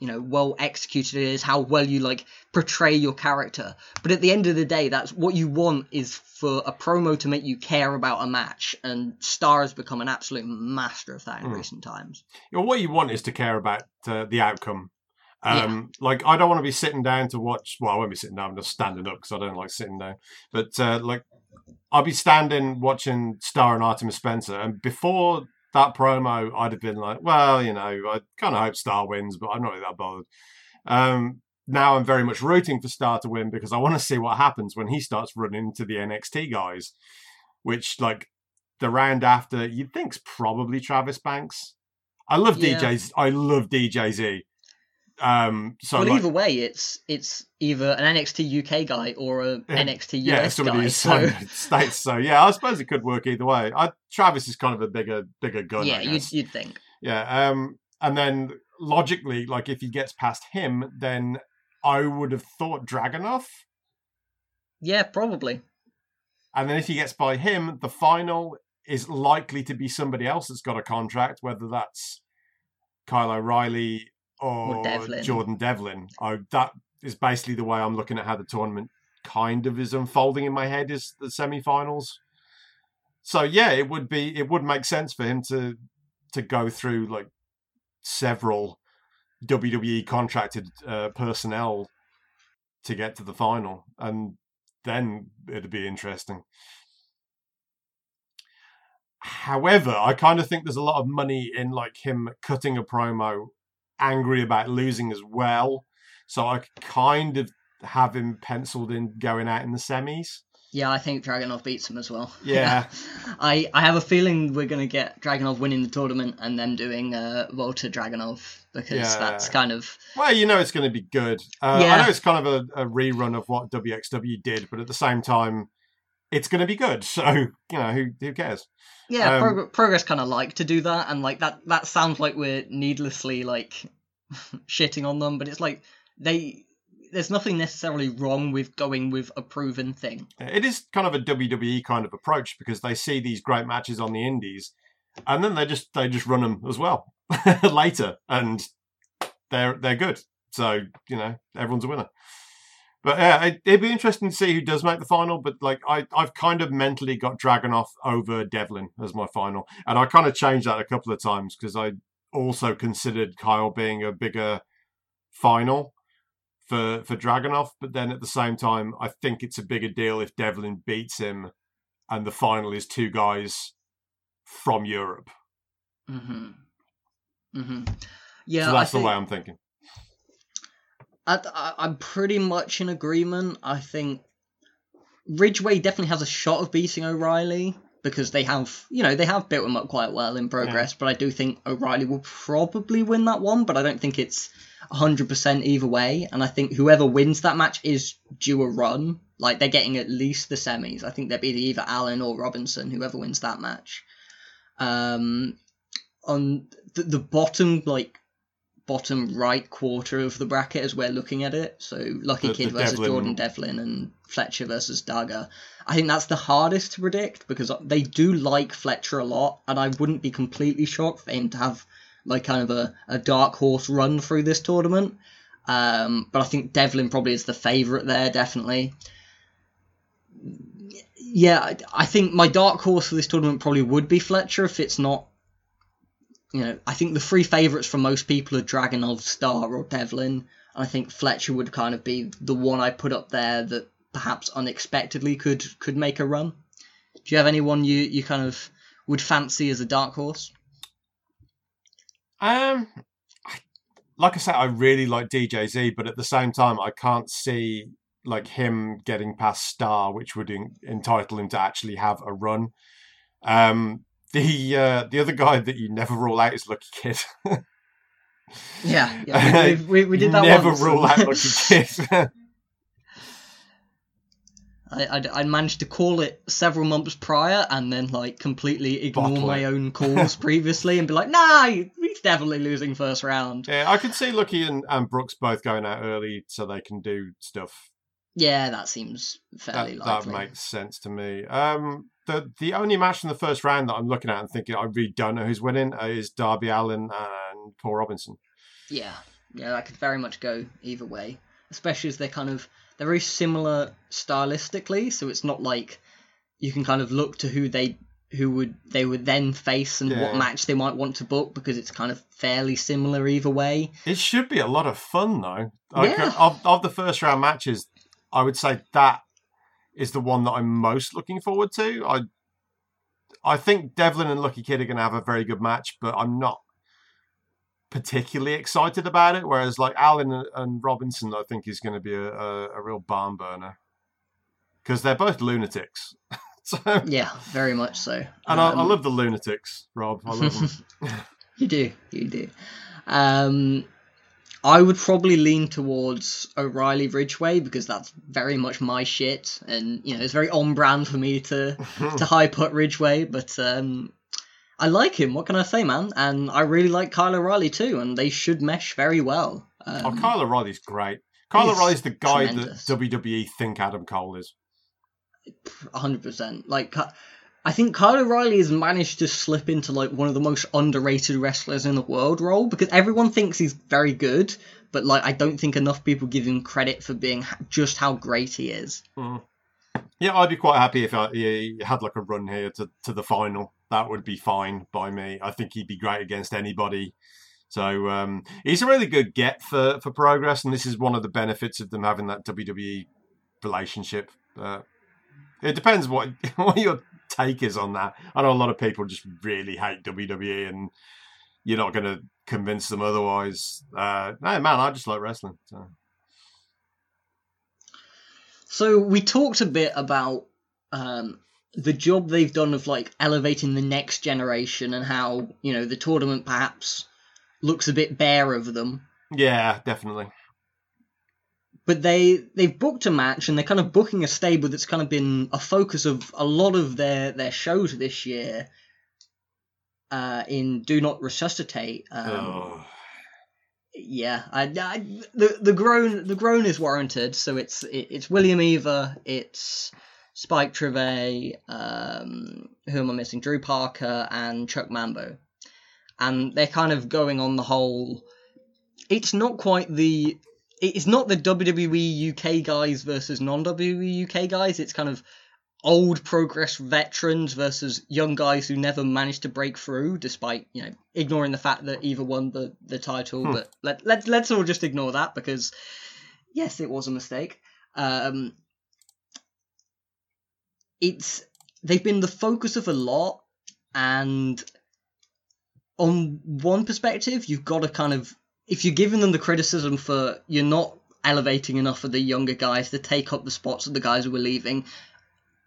you know well executed it is, how well you like portray your character. But at the end of the day, that's what you want is for a promo to make you care about a match, and Starr has become an absolute master of that in Mm. recent times. You know, what you want is to care about uh, the outcome. Um, Like, I don't want to be sitting down to watch. Well, I won't be sitting down. I'm just standing up because I don't like sitting down. But uh, like, I'll be standing watching Starr and Artemis Spencer, and before that promo, I'd have been like, well, you know, I kind of hope Starr wins, but I'm not really that bothered. Um, now I'm very much rooting for Starr to win because I want to see what happens when he starts running into the NXT guys, which like the round after you'd think's probably Travis Banks. I love Yeah. DJZ. I love DJZ. Um, so well, like, either way, it's it's either an NXT UK guy or a Yeah, NXT US yeah, somebody guy. So the states. So yeah, I suppose it could work either way. I, Travis is kind of a bigger, bigger gun. yeah, you'd you'd think. Yeah. Um, and then logically, like if he gets past him, then I would have thought Dragunov. Yeah, probably. And then if he gets by him, the final is likely to be somebody else that's got a contract, whether that's Kyle O'Reilly or, Devlin. Jordan Devlin. I, that is basically the way I'm looking at how the tournament kind of is unfolding in my head is the semi-finals. So yeah, it would be it would make sense for him to to go through like several WWE contracted uh, personnel to get to the final, and then it'd be interesting. However, I kind of think there's a lot of money in like him cutting a promo, angry about losing as well. So I kind of have him penciled in going out in the semis. Yeah, I think Dragunov beats him as well. Yeah. I, I have a feeling we're going to get Dragunov winning the tournament and them doing uh, WALTER Dragunov because Yeah. that's kind of. Well, you know it's going to be good. Uh, Yeah. I know it's kind of a, a rerun of what WXW did, but at the same time, it's going to be good. So you know who who cares? Yeah, Um, prog- Progress kind of like to do that, and like that, that sounds like we're needlessly like shitting on them, but it's like they. There's nothing necessarily wrong with going with a proven thing. It is kind of a WWE kind of approach because they see these great matches on the indies, and then they just they just run them as well later, and they're they're good. So you know everyone's a winner. But yeah, it, it'd be interesting to see who does make the final. But like I, I've kind of mentally got Dragunov over Devlin as my final, and I kind of changed that a couple of times because I also considered Kyle being a bigger final for for Dragunov. But then at the same time, I think it's a bigger deal if Devlin beats him, and the final is two guys from Europe. hmm hmm Yeah, so that's the way I'm thinking. I, I, I'm pretty much in agreement. I think Ridgeway definitely has a shot of beating O'Reilly because they have, you know, they have built him up quite well in progress. But I do think O'Reilly will probably win that one, but I don't think it's 100% either way. And I think whoever wins that match is due a run. Like they're getting at least the semis. I think they'd be either Allin or Robinson, whoever wins that match. Um, on the, the bottom, like bottom right quarter of the bracket as we're looking at it. So Lucky The- Kid the versus Devlin- Jordan Devlin and Fletcher versus Daga. I think that's the hardest to predict because they do like Fletcher a lot, and I wouldn't be completely shocked for him to have like kind of a, a dark horse run through this tournament. Um, but I think Devlin probably is the favourite there, definitely. Yeah, I think my dark horse for this tournament probably would be Fletcher if it's not. You know, I think the three favourites for most people are Dragunov, Starr, or Devlin. I think Fletcher would kind of be the one I put up there that perhaps unexpectedly could could make a run. Do you have anyone you, you kind of would fancy as a dark horse? Um, like I said, I really like DJZ, but at the same time, I can't see like him getting past Starr, which would en- entitle him to actually have a run. Um, the uh, the other guy that you never rule out is Lucky Kid. Yeah, yeah we, we, we did that never once. rule out Lucky Kid. I, I, I managed to call it several months prior and then like completely ignore Bottle my it. own calls previously and be like, nah, he's definitely losing first round. yeah, I could see Lucky and, and Brookes both going out early so they can do stuff Yeah, that seems fairly that, that makes sense to me. Um, the the only match in the first round that I'm looking at and thinking I really don't know who's winning is Darby Allin and Paul Robinson. Yeah, yeah, that could very much go either way, especially as they're kind of they're very similar stylistically, so it's not like you can kind of look to who they who would they would then face and what match they might want to book because it's kind of fairly similar either way. It should be a lot of fun though. Like, Yeah. of of the first round matches, I would say that is the one that I'm most looking forward to. I I think Devlin and Lucky Kid are going to have a very good match, but I'm not particularly excited about it. Whereas like Allin and- Robinson, I think is going to be a, a, a real barn burner because they're both lunatics. so, Yeah, very much so. And I, I Um, love the lunatics, Rob. I love them. You do, you do. Um, I would probably lean towards O'Reilly Ridgeway because that's very much my shit, and you know it's very on brand for me to to hype up Ridgeway. But um, I like him. What can I say, man? And I really like Kyle O'Reilly too, and they should mesh very well. Um, oh, Kyle O'Reilly's great. Kyle O'Reilly's the guy tremendous. that WWE think Adam Cole is. hundred percent. Like, Ky- I think Kyle O'Reilly has managed to slip into like one of the most underrated wrestlers in the world role because everyone thinks he's very good, but like I don't think enough people give him credit for being just how great he is. Yeah, I'd be quite happy if I, he had like a run here to, to the final. That would be fine by me. I think he'd be great against anybody. So um, he's a really good get for, for progress, and this is one of the benefits of them having that WWE relationship. Uh, it depends what what your take is on that. I know a lot of people just really hate WWE, and you're not going to convince them otherwise. Uh, no, man, I just like wrestling. So. So we talked a bit about um, the job they've done of like elevating the next generation and how you know the tournament perhaps looks a bit bare of them. Yeah, definitely. But they they've booked a match and they're kind of booking a stable that's kind of been a focus of a lot of their their shows this year uh in do not resuscitate um, Ugh. yeah I, I the the groan the groan is warranted so it's it, it's william eaver it's spike trivet um who am i missing drew parker and chuck mambo and they're kind of going on the whole it's not quite the it's not the WWE UK guys versus non WWE UK guys. It's kind of old progress veterans versus young guys who never managed to break through, despite you know ignoring the fact that either won the the title. Hmm. But let let let's all just ignore that because yes, it was a mistake. Um, it's they've been the focus of a lot, and on one perspective, you've got to kind of if you're giving them the criticism for you're not elevating enough of the younger guys to take up the spots of the guys who are leaving,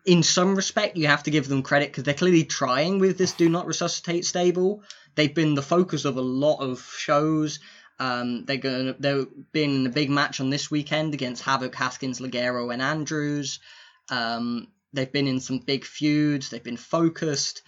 in some respect, you have to give them credit because they're clearly trying with this Do Not Resuscitate stable. They've been the focus of a lot of shows. Um, they're going. They're being in a big match on this weekend against Havoc, Haskins, Ligero, and Andrews. Um, they've been in some big feuds. They've been focused,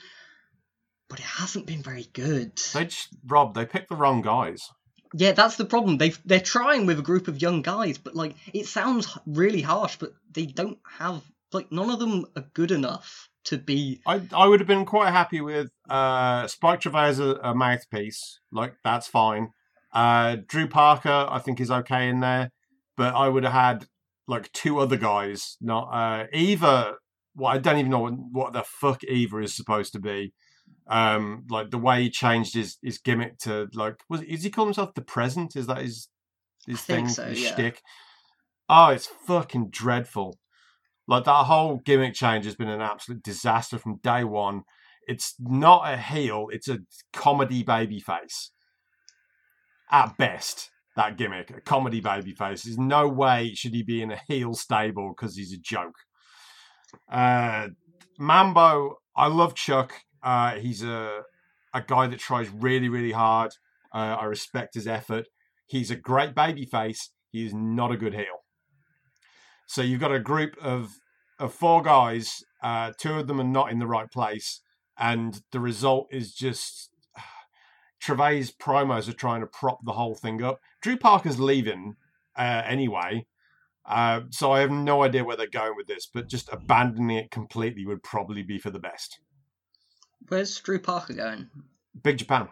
but it hasn't been very good. They just Rob. They picked the wrong guys. Yeah, that's the problem. They they're trying with a group of young guys, but like it sounds really harsh, but they don't have like none of them are good enough to be. I I would have been quite happy with uh, Spike Trivet as a, a mouthpiece. Like that's fine. Uh, Drew Parker, I think, is okay in there, but I would have had like two other guys, not uh, Eaver. Well, I don't even know what, what the fuck Eaver is supposed to be. Um, like the way he changed his, his gimmick to like was is he call himself the present? Is that his his I thing? so, his yeah. shtick? Oh, it's fucking dreadful. Like that whole gimmick change has been an absolute disaster from day one. It's not a heel; it's a comedy baby face. At best, that gimmick, a comedy baby face. There's no way should he be in a heel stable because he's a joke. Uh, Mambo, I love Chuck. Uh, he's a a guy that tries really, really hard. Uh, I respect his effort. He's a great baby face. He is not a good heel. So you've got a group of of four guys. Uh, two of them are not in the right place, and the result is just Trivet's promos are trying to prop the whole thing up. Drew Parker's leaving uh, anyway, uh, so I have no idea where they're going with this. But just abandoning it completely would probably be for the best. Where's Drew Parker going? Big Japan,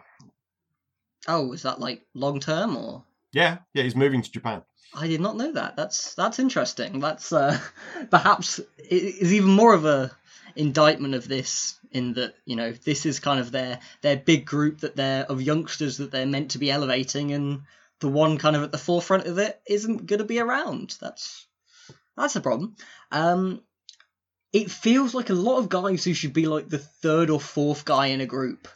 Oh, is that like long term or? yeah, yeah, he's moving to Japan. I did not know that. That's that's interesting. That's uh, perhaps is even more of a indictment of this in that you know this is kind of their their big group that they're of youngsters that they're meant to be elevating, and the one kind of at the forefront of it isn't going to be around. That's that's a problem. Um, it feels like a lot of guys who should be like the third or fourth guy in a group,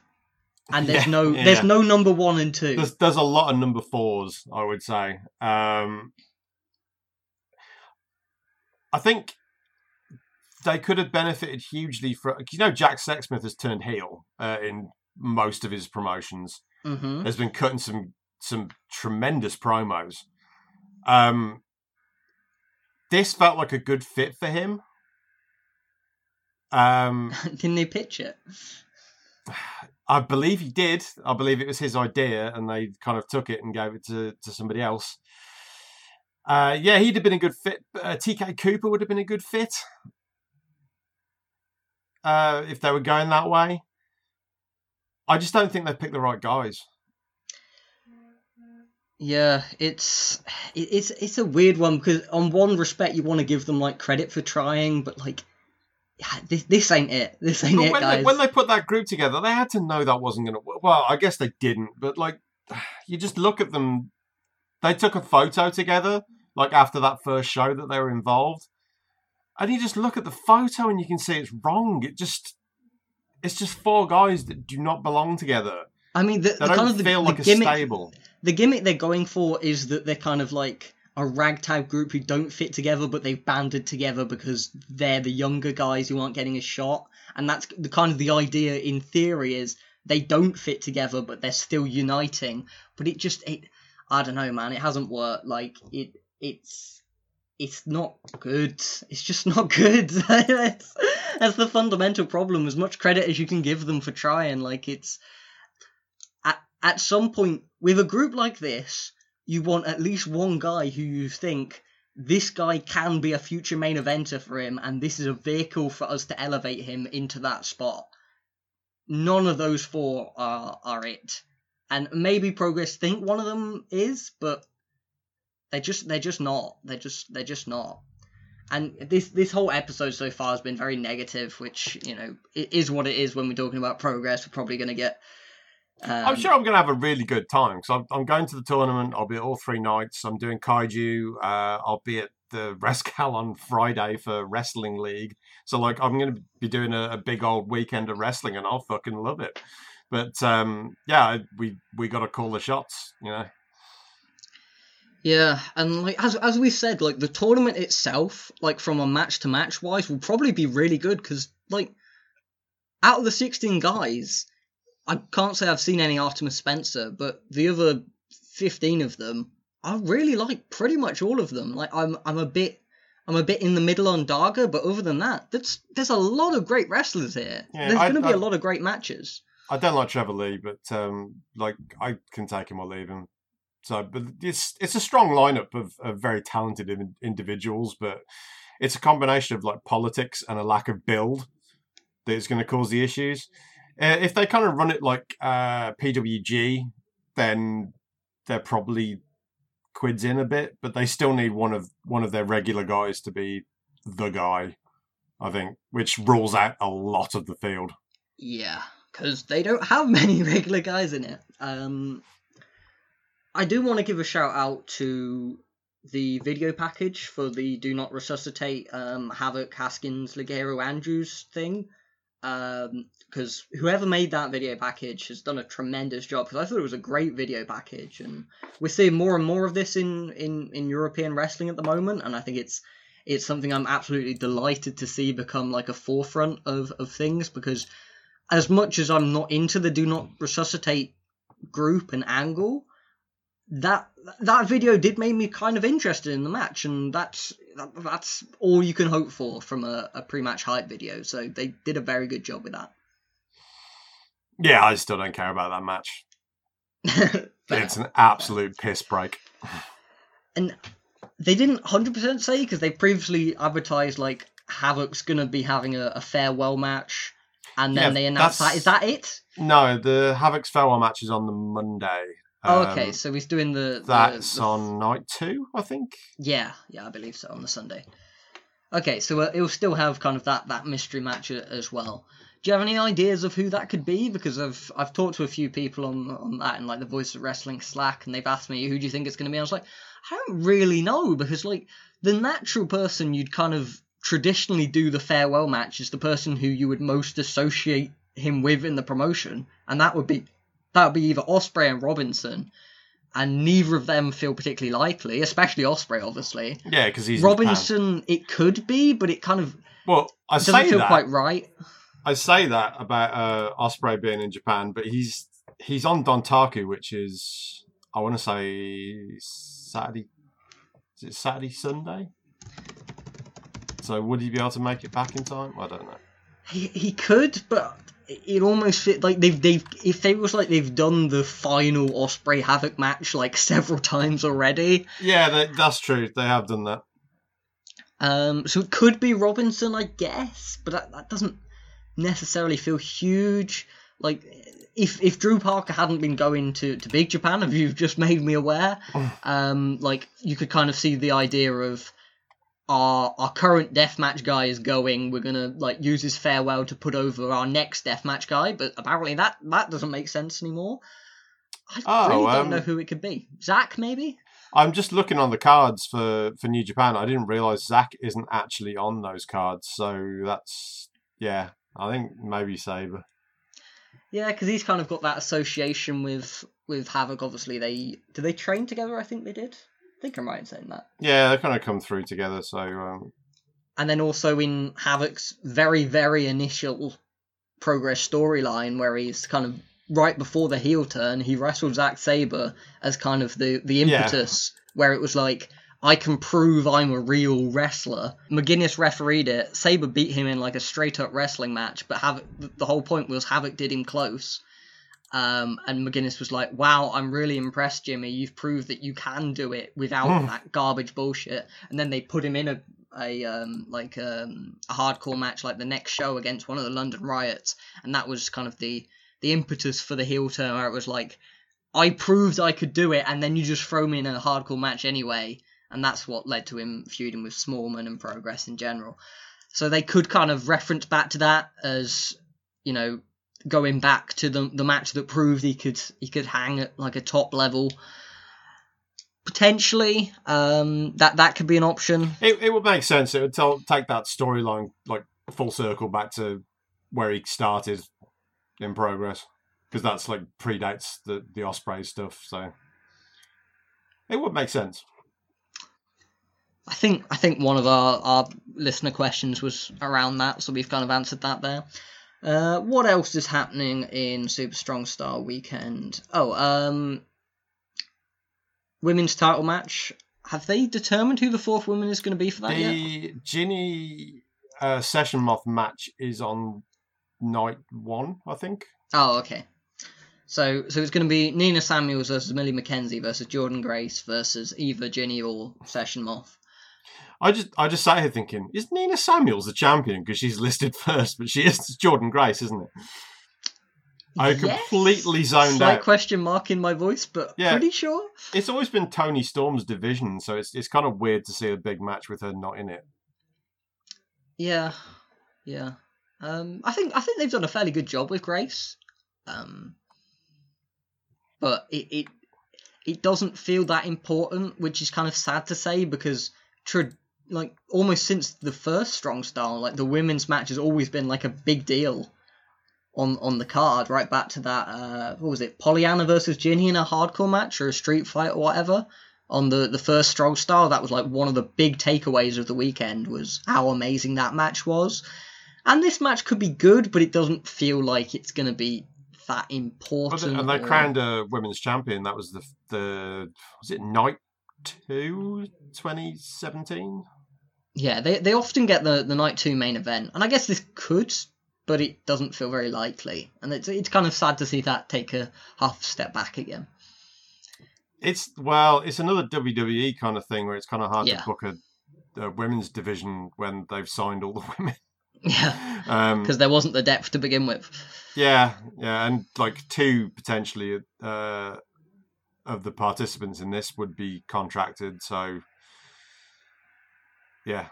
and there's Yeah, no yeah. there's no number one and two. There's there's a lot of number fours, I would say. Um, I think they could have benefited hugely from. You know, Jack Sexsmith has turned heel uh, in most of his promotions. hmm Has been cutting some some tremendous promos. Um, this felt like a good fit for him. Um, Didn't they pitch it? I believe he did. I believe it was his idea, and they kind of took it and gave it to, to somebody else. Uh, yeah, he'd have been a good fit. Uh, TK Cooper would have been a good fit uh, if they were going that way. I just don't think they picked the right guys. Yeah, it's it's it's a weird one because on one respect you want to give them like credit for trying, but like yeah, this this ain't it. This ain't But it, when, guys. they, when they put that group together, they had to know that wasn't going to work. Well, I guess they didn't, but like, you just look at them. They took a photo together, like after that first show that they were involved, and you just look at the photo and you can see it's wrong. It just, it's just four guys that do not belong together. I mean, the, They the don't kind of the, feel the like a stable. the gimmick they're going for is that they're kind of like a ragtag group who don't fit together, but they've banded together because they're the younger guys who aren't getting a shot, and that's the kind of the idea in theory is they don't fit together, but they're still uniting. But it just it, I don't know, man. It hasn't worked. Like it, it's it's not good. It's just not good. that's, that's the fundamental problem. As much credit as you can give them for trying, like it's at at some point with a group like this, you want at least one guy who you think this guy can be a future main eventer for him, and this is a vehicle for us to elevate him into that spot. None of those four are are it, and maybe Progress think one of them is, but they just they're just not. They're just they're just not. And this this whole episode so far has been very negative, which you know it is what it is. When we're talking about progress, we're probably going to get. Um, I'm sure I'm going to have a really good time because I'm, I'm going to the tournament. I'll be at all three nights. I'm doing kaiju. Uh, I'll be at the Rescal on Friday for Wrestling League. So like I'm going to be doing a, a big old weekend of wrestling, and I'll fucking love it. But um, yeah, we we got to call the shots. You know, Yeah, and like as as we said, like the tournament itself, like from a match to match wise, will probably be really good because like out of the sixteen guys, I can't say I've seen any Artemis Spencer, but the other fifteen of them, I really like pretty much all of them. Like I'm I'm a bit I'm a bit in the middle on Daga, but other than that, that's there's a lot of great wrestlers here. Yeah, there's I- to be a I- lot of great matches. I don't like Trevor Lee, but um, like I can take him or leave him. So, but it's it's a strong lineup of, of very talented in- individuals, but it's a combination of like politics and a lack of build that is going to cause the issues. Uh, if they kind of run it like uh, PWG, then they're probably quids in a bit, but they still need one of one of their regular guys to be the guy. I think, which rules out a lot of the field. Yeah, because they don't have many regular guys in it. Um, I do want to give a shout out to the video package for the Do Not Resuscitate um, Havoc, Haskins, Ligero, Andrews thing. Um, because whoever made that video package has done a tremendous job. Because I thought it was a great video package, and we're seeing more and more of this in, in, in European wrestling at the moment. And I think it's it's something I'm absolutely delighted to see become like a forefront of, of things because as much as I'm not into the do not resuscitate group and angle, that that video did make me kind of interested in the match, and that's that, that's all you can hope for from a, a pre-match hype video. So they did a very good job with that. Yeah, I still don't care about that match. It's an absolute piss break. and they didn't 100% say because they previously advertised like Havoc's gonna be having a, a farewell match, and then Yeah, they announced that. that's- that it? No, the Havoc's farewell match is on the Monday. Oh, Um, okay, so he's doing the. the- That's the on night two, I think. Yeah, yeah, I believe so on the Sunday. Okay, so uh, it'll still have kind of that that mystery match as well. Do you have any ideas of who that could be? Because I've I've talked to a few people on on that and like the Voice of Wrestling Slack, and they've asked me who do you think it's going to be. I was like, I don't really know because like the natural person you'd kind of traditionally do the farewell match is the person who you would most associate him with in the promotion, and that would be that would be either Ospreay and Robinson. And neither of them feel particularly likely, especially Ospreay, obviously. Yeah, because he's. Robinson, it could be, but it kind of Well, I doesn't say feel that. quite right. I say that about uh, Ospreay being in Japan, but he's he's on Dontaku, which is I want to say Saturday. Is it Saturday Sunday? So would he be able to make it back in time? I don't know. He, he could, but it almost fit like they've they've if they was like they've done the final Ospreay Havoc match like several times already. Yeah, that, that's true. They have done that. Um, so it could be Robinson, I guess, but that, that doesn't necessarily feel huge. Like if if Drew Parker hadn't been going to, to Big Japan, if you've just made me aware, um, like you could kind of see the idea of our our current deathmatch guy is going. We're gonna like use his farewell to put over our next deathmatch guy, but apparently that that doesn't make sense anymore. I Oh, really don't um, know who it could be. Zack, maybe. I'm just looking on the cards for for New Japan. I didn't realize Zack isn't actually on those cards, so that's yeah. I think maybe Sabre. Yeah, because he's kind of got that association with with Havoc. Obviously, they did they train together. I think they did. I think I'm right in saying that. Yeah, they kind of come through together. So um, And then also in Havoc's very very initial progress storyline, where he's kind of right before the heel turn, he wrestled Zack Sabre as kind of the the Yeah. impetus, where it was like. I can prove I'm a real wrestler. McGuinness refereed it. Sabre beat him in like a straight up wrestling match, but Havoc, the whole point was Havoc did him close. Um, and McGuinness was like, "Wow, I'm really impressed, Jimmy. You've proved that you can do it without Hmm. that garbage bullshit." And then they put him in a a um, like um, a hardcore match like the next show against one of the London Riots, and that was kind of the the impetus for the heel turn where it was like, "I proved I could do it," and then you just throw me in a hardcore match anyway, and that's what led to him feuding with Smallman and Progress in general. So they could kind of reference back to that as you know going back to the the match that proved he could he could hang at like a top level. Potentially, um, that that could be an option. it it would make sense. It would tell, take that storyline like full circle back to where he started in progress because that's like predates the the Ospreay stuff. So it would make sense. I think I think one of our, our listener questions was around that, so we've kind of answered that there. Uh, what else is happening in Super Strong Style Weekend? Oh, um, women's title match. Have they determined who the fourth woman is going to be for that yet? The Jinny uh, Session Moth match is on night one, I think. Oh, okay. So, so it's going to be Nina Samuels versus Millie McKenzie versus Jordan Grace versus either Jinny or Session Moth. I just I just sat here thinking, is Nina Samuels the champion because she's listed first, but she is Jordan Grace, isn't it? I Yes. completely zoned Slight out. question mark in my voice, but Yeah. pretty sure. It's always been Toni Storm's division, so it's it's kind of weird to see a big match with her not in it. Yeah, yeah. Um, I think I think they've done a fairly good job with Grace. Um, but it it it doesn't feel that important, which is kind of sad to say because tra- like almost since the first Strong Style, like the women's match has always been like a big deal on on the card, right back to that uh what was it, Pollyanna versus Jinny in a hardcore match or a street fight or whatever. On the, the first Strong Style, that was like one of the big takeaways of the weekend was how amazing that match was. And this match could be good, but it doesn't feel like it's going to be that important. and they or- crowned a women's champion. That was the the was it night two 2017? Yeah, they they often get the the night two main event, and I guess this could, but it doesn't feel very likely, and it's it's kind of sad to see that take a half step back again. It's well, it's another WWE kind of thing where it's kind of hard Yeah. to book a, a women's division when they've signed all the women. Yeah, Um, because there wasn't the depth to begin with. yeah, yeah, and like two potentially uh, of the participants in this would be contracted. So, yeah,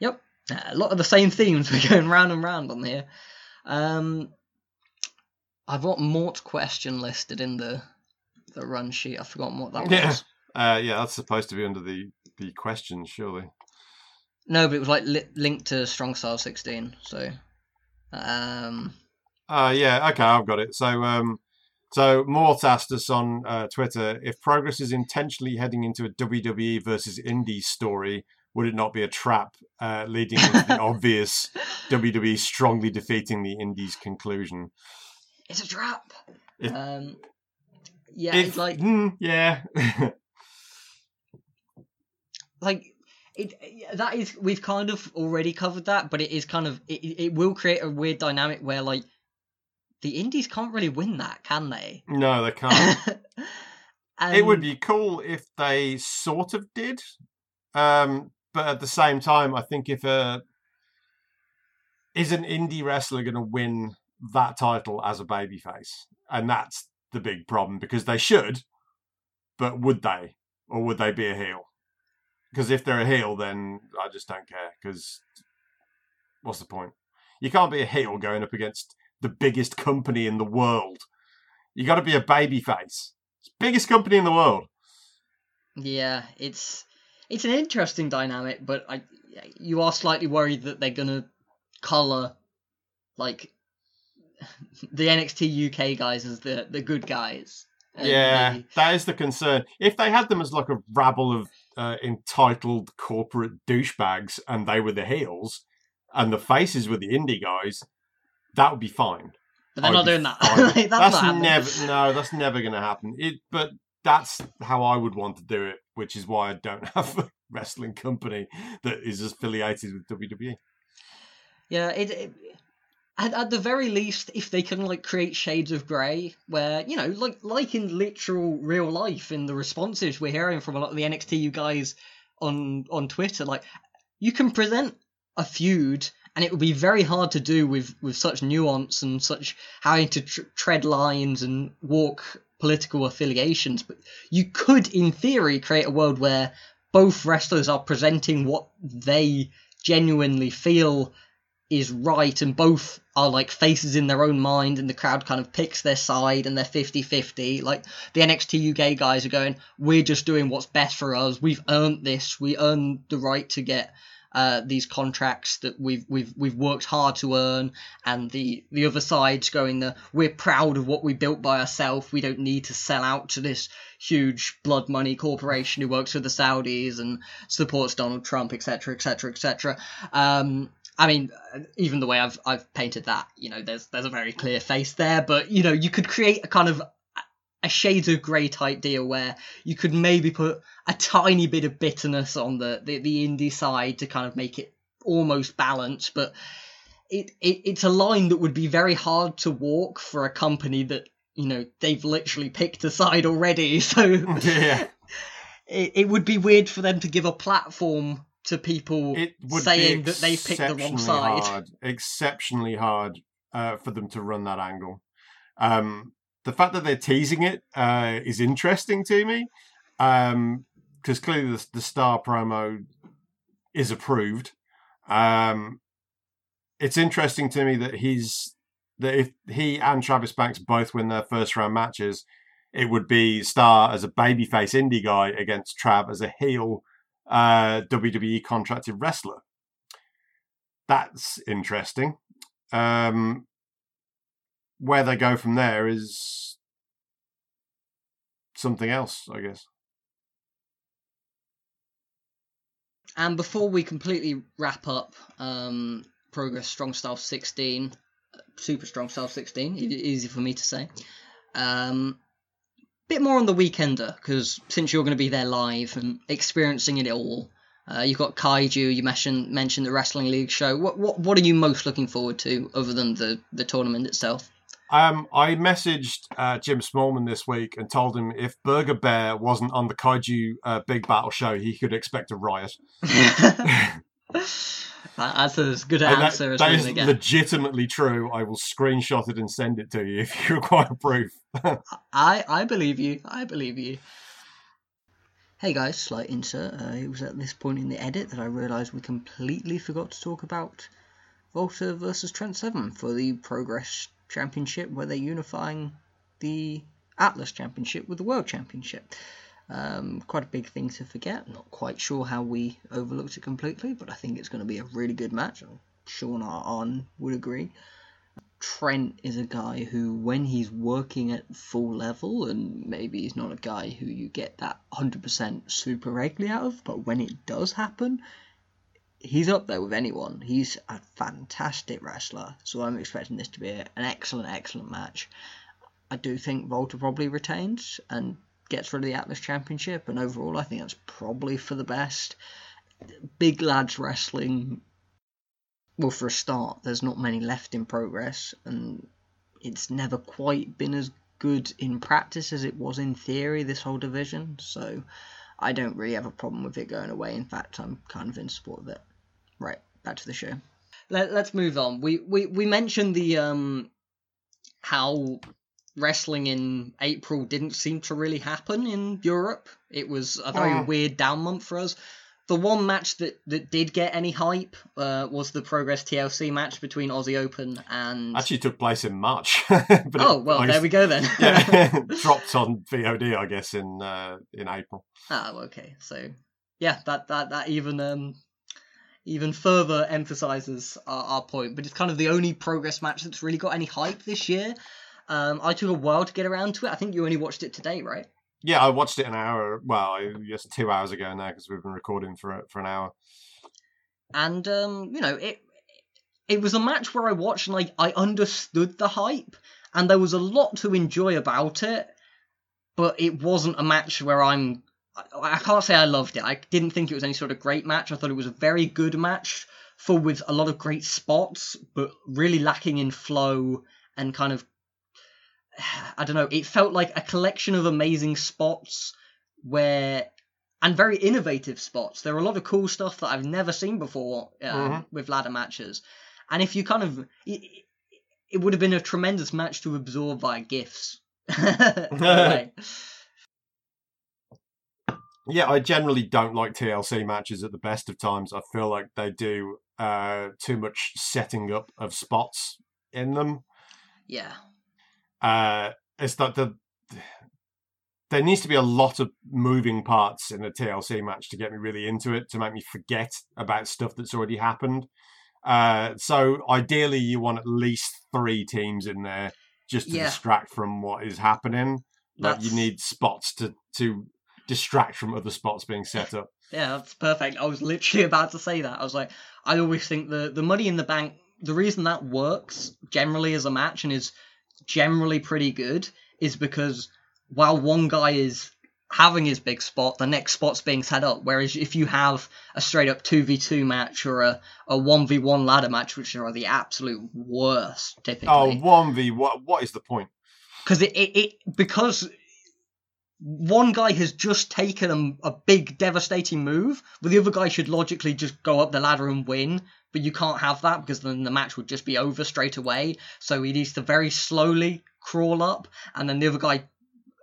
Yep, Uh, a lot of the same themes we're going round and round on here. Um, I've got Mort's question listed in the the run sheet. I've forgotten what that Yeah. was. uh, yeah, that's supposed to be under the the questions, surely. No, but it was like li- linked to Strong Style 16. So, um, Uh, yeah, okay, I've got it. So, um, so Mort asked us on uh, Twitter if Progress is intentionally heading into a WWE versus Indies story. Would it not be a trap uh, leading to the obvious WWE strongly defeating the Indies conclusion? it's a trap. It- um, yeah, it's like hmm, yeah, like it that is we've kind of already covered that, but it is kind of it it will create a weird dynamic where like the Indies can't really win that, can they? no, they can't. and, it would be cool if they sort of did, um, but at the same time, I think if a is an indie wrestler going to win that title as a babyface, and that's the big problem because they should, but would they, or would they be a heel? Because if they're a heel, then I just don't care. Because what's the point? You can't be a heel going up against the biggest company in the world. You got to be a babyface. It's biggest company in the world. Yeah, it's it's an interesting dynamic, but I you are slightly worried that they're gonna color like the NXT UK guys as the the good guys. And Yeah, they- that is the concern. If they had them as like a rabble of uh, entitled corporate douchebags and they were the heels and the faces were the indie guys, that would be fine. but they're not doing that. Like, that's, that's not happening. never no, that's never going to happen. It, but that's how I would want to do it, which is why I don't have a wrestling company that is affiliated with. WWE. Yeah, it, it at, at the very least, if they can like create shades of grey, where you know, like like in literal real life, in the responses we're hearing from a lot of the NXT you guys on on Twitter, like you can present a feud, and it would be very hard to do with with such nuance and such having to tr- tread lines and walk political affiliations. But you could, in theory, create a world where both wrestlers are presenting what they genuinely feel is right and both are like faces in their own mind and the crowd kind of picks their side and they're 50-50 like the NXT UK guys are going we're just doing what's best for us. We've earned this. We earned the right to get uh, these contracts that we've we've we've worked hard to earn, and the the other side's going the we're proud of what we built by ourselves. We don't need to sell out to this huge blood money corporation who works for the Saudis and supports Donald Trump, etc., etc., etc. I mean, even the way I've I've painted that, you know, there's there's a very clear face there, but you know, you could create a kind of a shades of grey type deal where you could maybe put a tiny bit of bitterness on the, the, the indie side to kind of make it almost balanced, but it, it it's a line that would be very hard to walk for a company that you know they've literally picked a side already. So yeah. it, it would be weird for them to give a platform to people It would saying that they picked the wrong exceptionally side. Hard, exceptionally hard uh, for them to run that angle. Um, the fact that they're teasing it uh, is interesting to me because clearly the, the Starr promo is approved. Um, it's interesting to me that he's that if he and Travis Banks both win their first round matches, it would be Starr as a babyface indie guy against Trav as a heel uh, WWE contracted wrestler. That's interesting. Um, where they go from there is something else, I guess. And before we completely wrap up, um, Progress Strong Style 16, Super Strong Style 16, e- easy for me to say. Um, bit more on the weekender, because since you're going to be there live and experiencing it all, uh, you've got Kaiju, you mentioned mentioned the Wrestling League show. What what what are you most looking forward to, other than the, the tournament itself? Um, I messaged uh, Jim Smallman this week and told him if Burger Bear wasn't on the Kaiju uh, Big Battel show, he could expect a riot. That's as good an And that- answer as that we're is get. legitimately true. I will screenshot it and send it to you if you require proof. I I believe you. I believe you. Hey guys, slight insert. Uh, it was at this point in the edit that I realised we completely forgot to talk about WALTER versus Trent Seven for the Progress Championship, where they're unifying the Atlas Championship with the World Championship. Um, quite a big thing to forget. Not quite sure how we overlooked it completely, but I think it's going to be a really good match. I'm sure Arn would agree. Trent is a guy who, when he's working at full level, and maybe he's not a guy who you get that 100% super regularly out of, but when it does happen, he's up there with anyone. He's a fantastic wrestler, so I'm expecting this to be an excellent, excellent match. I do think WALTER probably retains and gets rid of the Atlas Championship, and overall, I think that's probably for the best. Big lads wrestling well, for a start, there's not many left in progress, and it's never quite been as good in practice as it was in theory, this whole division. So I don't really have a problem with it going away. In fact, I'm kind of in support of it. Right, back to the show. Let, let's move on. We, we, we mentioned the um how wrestling in April didn't seem to really happen in Europe. It was a very Yeah. weird down month for us. The one match that, that did get any hype uh, was the Progress TLC match between Aussie Open and. Actually, took place in March. but oh well, I there guess- we go then. yeah, dropped on VOD, I guess, in uh, in April. oh, okay. So yeah, that that that even um even further emphasizes our, our point. But it's kind of the only Progress match that's really got any hype this year. Um, I took a while to get around to it. I think you only watched it today, right? Yeah, I watched it an hour. Well, guess two hours ago now because we've been recording for for an hour. and um, you know it it was a match where I watched and I, I understood the hype and there was a lot to enjoy about it, but it wasn't a match where I'm I, I can't say I loved it. I didn't think it was any sort of great match. I thought it was a very good match, full with a lot of great spots, but really lacking in flow and kind of I don't know. It felt like a collection of amazing spots where and very innovative spots. There are a lot of cool stuff that I've never seen before um, Mhm. with ladder matches, and if you kind of, it, it would have been a tremendous match to absorb via gifs. Anyway. Yeah, I generally don't like TLC matches at the best of times. I feel like they do uh, too much setting up of spots in them. yeah, Uh, it's that the there needs to be a lot of moving parts in a TLC match to get me really into it, to make me forget about stuff that's already happened. Uh, so ideally, you want at least three teams in there just to Yeah. distract from what is happening. Like you need spots to to distract from other spots being set up. Yeah, that's perfect. I was literally about to say that. I was like, I always think the the Money in the Bank. The reason that works generally as a match and is generally pretty good is because while one guy is having his big spot, the next spot's being set up. Whereas if you have a straight up two v two match or a a one v one ladder match, which are the absolute worst typically, Oh, one v what? What is the point? because it, it, it because one guy has just taken a, a big devastating move, but the other guy should logically just go up the ladder and win. But you can't have that because then the match would just be over straight away. So he needs to very slowly crawl up, and then the other guy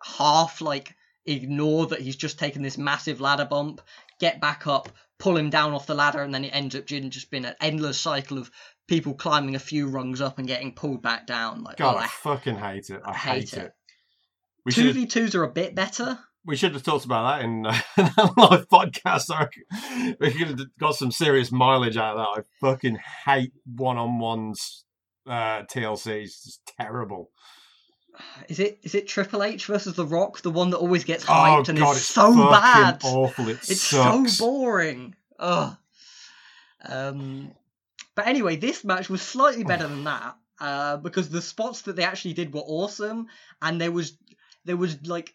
half like ignore that he's just taken this massive ladder bump, get back up, pull him down off the ladder, and then it ends up just being an endless cycle of people climbing a few rungs up and getting pulled back down. Like, God, oh, I I fucking hate it. I, I hate, hate it. it. We Two should v twos are a bit better. we should have talked about that in, uh, in a live podcast. Reckon. We could have got some serious mileage out of that. I fucking hate one on ones uh, TLCs. It's terrible. Is it is it Triple H versus The Rock, the one that always gets Oh hyped and god, is it's so bad? awful. It It's sucks. so boring. Ugh. Um, but anyway, this match was slightly better than that uh, because the spots that they actually did were awesome, and there was there was like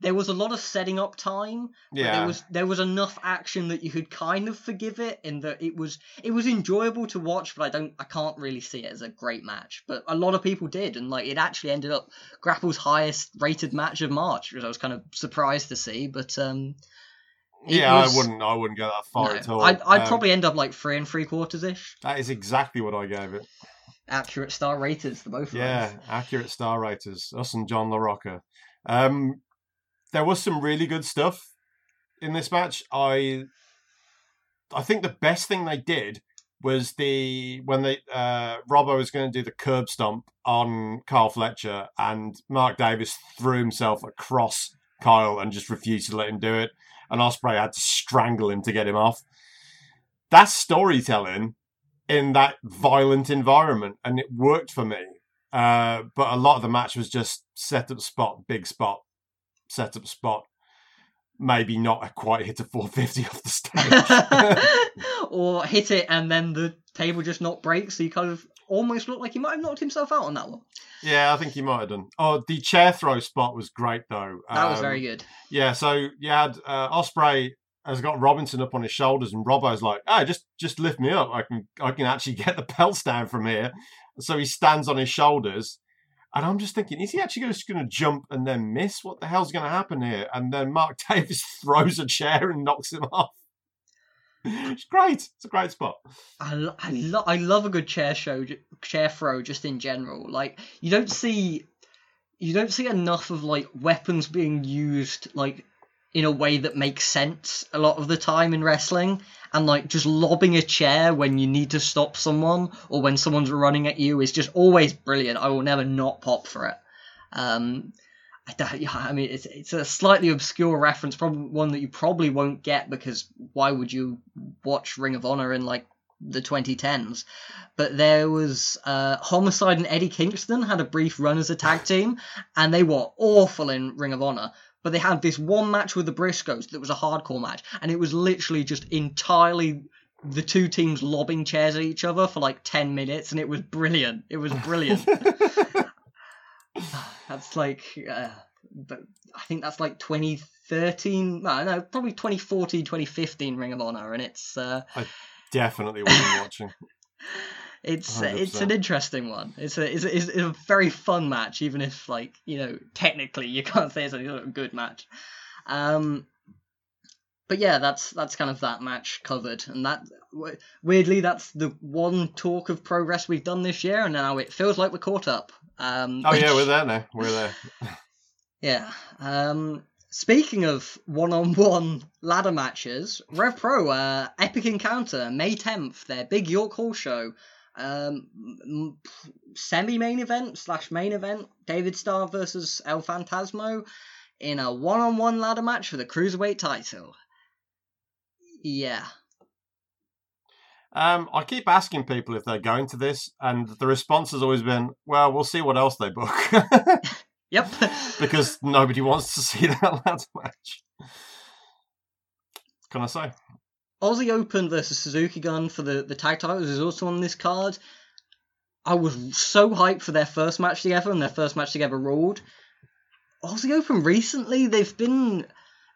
there was a lot of setting up time. Yeah, there was there was enough action that you could kind of forgive it in that it was it was enjoyable to watch, but I don't I can't really see it as a great match. But a lot of people did, and like it actually ended up Grapple's highest rated match of March, which I was kind of surprised to see. But um, yeah. was- I wouldn't. I wouldn't go that far no, at all. I'd, I'd Um, probably end up like three and three quarters ish. That is exactly what I gave it. Accurate star raters, the both of us. Yeah, accurate star raters. Us and John LaRocca. Um, there was some really good stuff in this match. I, I think the best thing they did was the when they uh, Robbo was going to do the curb stomp on Kyle Fletcher, and Mark Davis threw himself across Kyle and just refused to let him do it, and Ospreay had to strangle him to get him off. That's storytelling in that violent environment, and it worked for me. Uh, but a lot of the match was just set up spot, big spot, set up spot. Maybe not quite hit a 450 off the stage. or hit it and then the table just not break, so you kind of almost look like he might have knocked himself out on that one. yeah, I think he might have done. Oh, the chair throw spot was great though. That was Um, very good. Yeah, so you had uh, Ospreay has got Robinson up on his shoulders, and Robbo's like, "Ah, just just lift me up. I can I can actually get the pelts down from here." So he stands on his shoulders, and I'm just thinking, is he actually just going to jump and then miss? What the hell's going to happen here? And then Mark Davis throws a chair and knocks him off. It's great. It's a great spot. I, lo- I, lo- I love a good chair show, chair throw just in general. Like you don't see, you don't see enough of like weapons being used like in a way that makes sense a lot of the time in wrestling, and like just lobbing a chair when you need to stop someone or when someone's running at you is just always brilliant. I will never not pop for it. Um, I, I mean, it's it's a slightly obscure reference, probably one that you probably won't get because why would you watch Ring of Honor in like the 2010s? But there was uh, Homicide and Eddie Kingston had a brief run as a tag team, and they were awful in Ring of Honor. But they had this one match with the Briscoes that was a hardcore match, and it was literally just entirely the two teams lobbing chairs at each other for like 10 minutes, and it was brilliant. It was brilliant. That's like, uh, I think that's like 2013. No, no, probably 2014, 2015 Ring of Honor, and it's uh, Definitely wasn't watching. it's uh, it's 100%. an interesting one. It's a, it's a it's a very fun match, even if like you know technically you can't say it's a good match. Um, but yeah, that's that's kind of that match covered, and that weirdly that's the one talk of progress we've done this year, and now it feels like we're caught up. Um, Oh yeah, we're there now. We're there. Yeah. Um, speaking of one-on-one ladder matches, Rev Pro uh, Epic Encounter May 10th, their big York Hall show, um, semi-main event slash main event. David Starr versus El Fantasmo. in a one-on-one ladder match for the cruiserweight title. Yeah. Um, I keep asking people if they're going to this, and the response has always been, "Well, we'll see what else they book," Yep. because nobody wants to see that ladder match. What can I say? Aussie Open versus Suzuki Gun for the, the tag titles is also on this card. I was so hyped for their first match together, and their first match together ruled. Aussie Open recently, they've been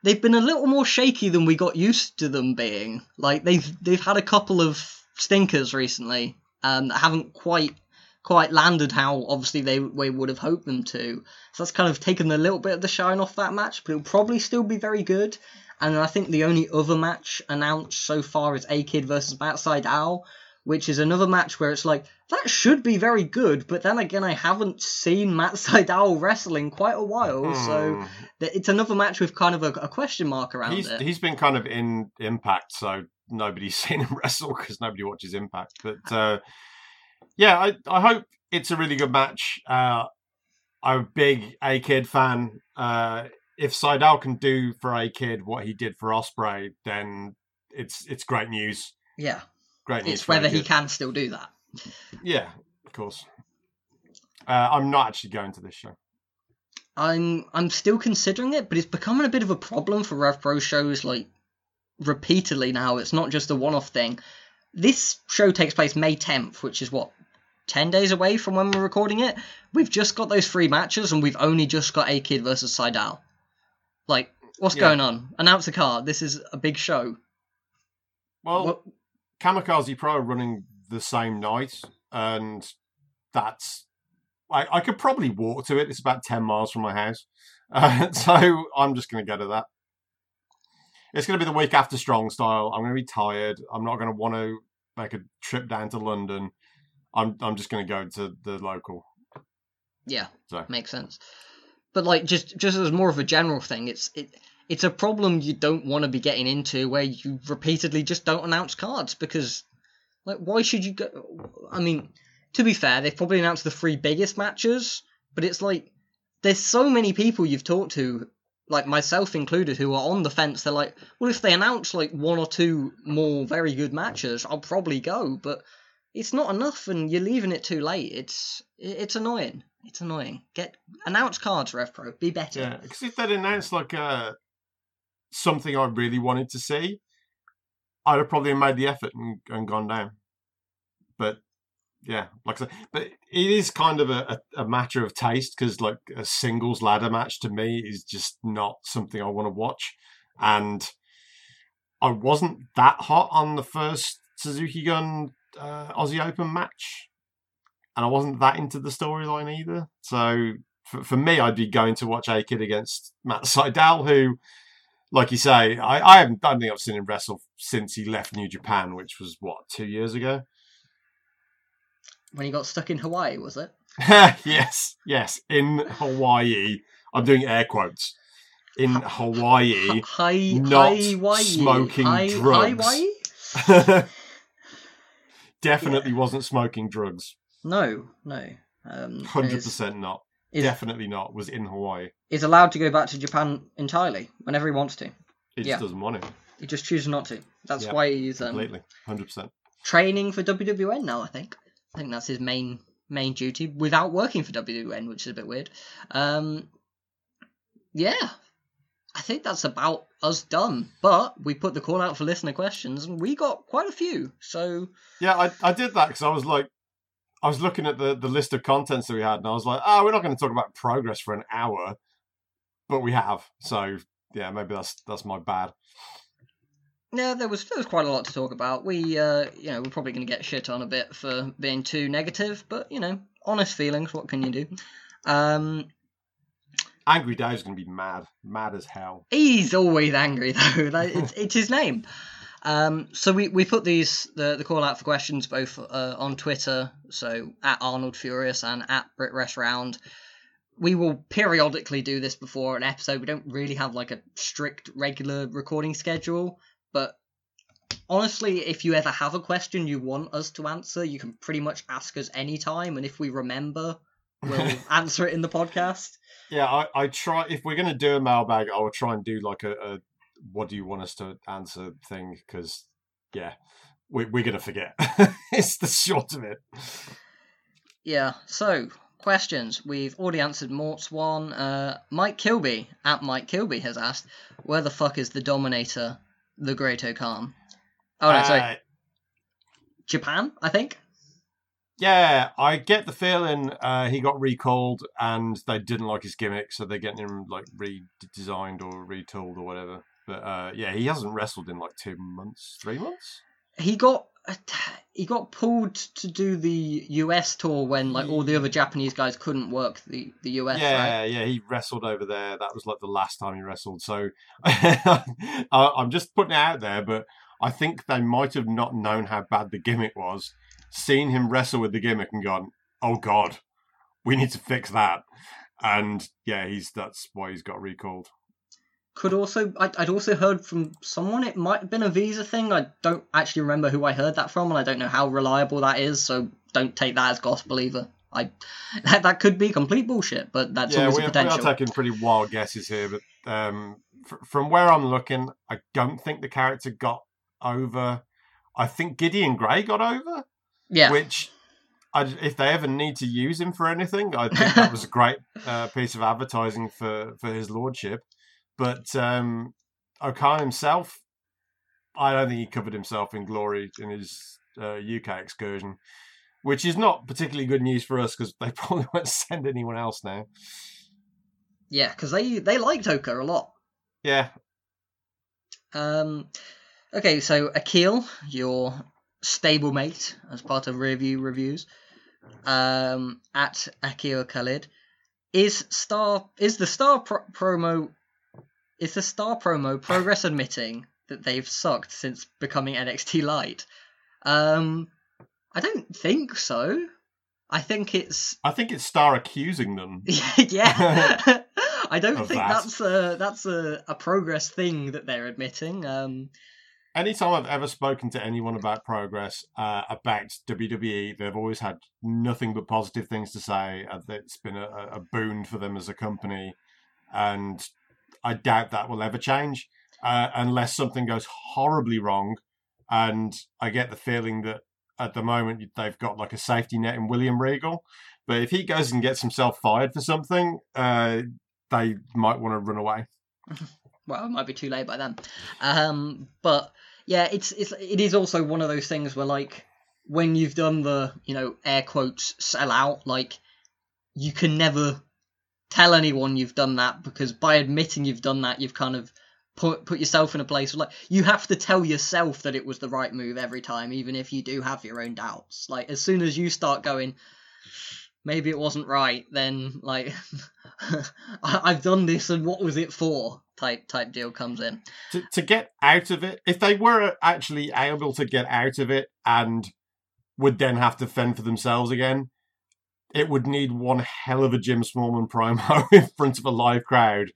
they've been a little more shaky than we got used to them being. Like they've they've had a couple of stinkers recently um, that haven't quite quite landed how obviously they, they would have hoped them to. So that's kind of taken a little bit of the shine off that match, but it'll probably still be very good. And I think the only other match announced so far is A Kid versus Matt Sydal, which is another match where it's like that should be very good, but then again I haven't seen Matt Sydal wrestle in quite a while, so Hmm. th- it's another match with kind of a, a question mark around he's it. he's been kind of in Impact, so nobody's seen him wrestle because nobody watches Impact. But uh, yeah, I I hope it's a really good match. Uh, I'm a big A Kid fan. Uh, if Sydal can do for A Kid what he did for Ospreay, then it's it's great news. Yeah, Great news. it's whether he can still do that. Yeah, of course. Uh, I'm not actually going to this show. I'm I'm still considering it, but it's becoming a bit of a problem for Rev Pro shows like repeatedly now. It's not just a one-off thing. This show takes place May 10th, which is what 10 days away from when we're recording it. We've just got those three matches, and we've only just got A Kid versus Sydal. Like, what's Yeah. going on? Announce a card. This is a big show. Well, What- Kamikaze Pro are running the same night, and that's I, I could probably walk to it. It's about ten miles from my house, uh, so I'm just going to go to that. It's going to be the week after Strong Style. I'm going to be tired. I'm not going to want to make a trip down to London. I'm I'm just going to go to the local. Yeah, So makes sense. But like just just as more of a general thing, it's it it's a problem you don't want to be getting into where you repeatedly just don't announce cards because like why should you go I mean, to be fair, they've probably announced the three biggest matches, but it's like there's so many people you've talked to like myself included who are on the fence they're like well if they announce like one or two more very good matches i'll probably go but it's not enough and you're leaving it too late. It's it's annoying. It's annoying. Get announce cards revpro be better. Yeah, because if they'd announced like uh, something I really wanted to see, I'd have probably made the effort and, and gone down. But yeah, like I said, but it is kind of a, a, a matter of taste because like a singles ladder match to me is just not something I want to watch, and I wasn't that hot on the first Suzuki Gun uh, Aussie Open match, and I wasn't that into the storyline either. So for, for me, I'd be going to watch A Kid against Matt Sydal, who, like you say, I, I haven't, I don't think I've seen him wrestle since he left New Japan, which was what two years ago. when he got stuck in hawaii was it yes, yes, in Hawaii. I'm doing air quotes. In Hawaii, hi not Hawaii. smoking hi, drugs. Hawaii? definitely wasn't smoking drugs. no no um Hundred percent not. is, Definitely not. Was in Hawaii. is allowed to go back to japan entirely whenever he wants to He just doesn't want it he just chooses not to that's Yeah, why he's um, completely. Hundred percent. training for WWN now. I think. I think that's his main main duty without working for WWN, which is a bit weird. Um, yeah, I think that's about us done. But we put the call out for listener questions, and we got quite a few. So Yeah, I, I did that because I was like, I was looking at the, the list of contents that we had, and I was like, oh, we're not going to talk about progress for an hour, but we have. So yeah, maybe that's that's my bad. yeah, there was there was quite a lot to talk about. We uh, you know we're probably going to get shit on a bit for being too negative, but you know honest feelings. What can you do? Um, Angry Dave's going to be mad, mad as hell. He's always angry though. That, it's, it's his name. Um, so we, we put these the, the call out for questions both uh, on Twitter, so at Arnold Furious and at BritWres Round. We will periodically do this before an episode. We don't really have like a strict regular recording schedule, but honestly, if you ever have a question you want us to answer, you can pretty much ask us anytime, and if we remember, we'll answer it in the podcast. Yeah, I, I try. If we're gonna do a mailbag, I will try and do like a, a what do you want us to answer thing because yeah, we, we're gonna forget. it's the short of it. Yeah. So questions. We've already answered Mort's one. Uh, Mike Kilby at Mike Kilby has asked, "Where the fuck is the Dominator, the Great Khan?" Oh no, sorry, Uh, Japan, I think. Yeah, I get the feeling uh, he got recalled and they didn't like his gimmick, so they're getting him like redesigned or retooled or whatever. But uh, yeah, he hasn't wrestled in like two months, three months. He got he got pulled to do the US tour when like all the other Japanese guys couldn't work the the US. yeah, Right? yeah, he wrestled over there. That was like the last time he wrestled. So I- I'm just putting it out there, but I think they might have not known how bad the gimmick was, seen him wrestle with the gimmick and gone, "Oh God, we need to fix that." And yeah, he's that's why he's got recalled. Could also I, I'd also heard from someone it might have been a visa thing. I don't actually remember who I heard that from, and I don't know how reliable that is. So don't take that as gospel either. I that, that could be complete bullshit, but that's yeah, always we, a we are taking pretty wild guesses here, but um, fr- from where I'm looking, I don't think the character got over. I think Gideon Gray got over. Yeah, which I, if they ever need to use him for anything, I think that was a great uh, piece of advertising for, for his lordship. But um, O'Khan himself, I don't think he covered himself in glory in his uh, UK excursion, which is not particularly good news for us because they probably won't send anyone else now. yeah, because they they liked Oka a lot. Yeah, Um, okay, so Akil, your stablemate as part of review reviews, um, at Akil Khalid, is Starr is the Starr pro- promo is the Starr promo progress admitting that they've sucked since becoming NXT Light? Um, I don't think so. I think it's I think it's Starr accusing them. yeah. I don't think that. that's a that's a, a progress thing that they're admitting. Um, anytime I've ever spoken to anyone about progress, uh, about WWE, they've always had nothing but positive things to say. Uh, It's been a, a boon for them as a company, and I doubt that will ever change uh, unless something goes horribly wrong. And I get the feeling that at the moment they've got like a safety net in William Regal, but if he goes and gets himself fired for something, uh, they might want to run away. well, it might be too late by then. Um, but yeah, it's it's it is also one of those things where like when you've done the you know air quotes sell out, like you can never tell anyone you've done that because by admitting you've done that, you've kind of put put yourself in a place where like you have to tell yourself that it was the right move every time, even if you do have your own doubts. Like as soon as you start going. Maybe it wasn't right. Then, like, I- I've done this, and what was it for? Type type deal comes in. to, to get out of it, if they were actually able to get out of it and would then have to fend for themselves again, it would need one hell of a Jim Smallman promo in front of a live crowd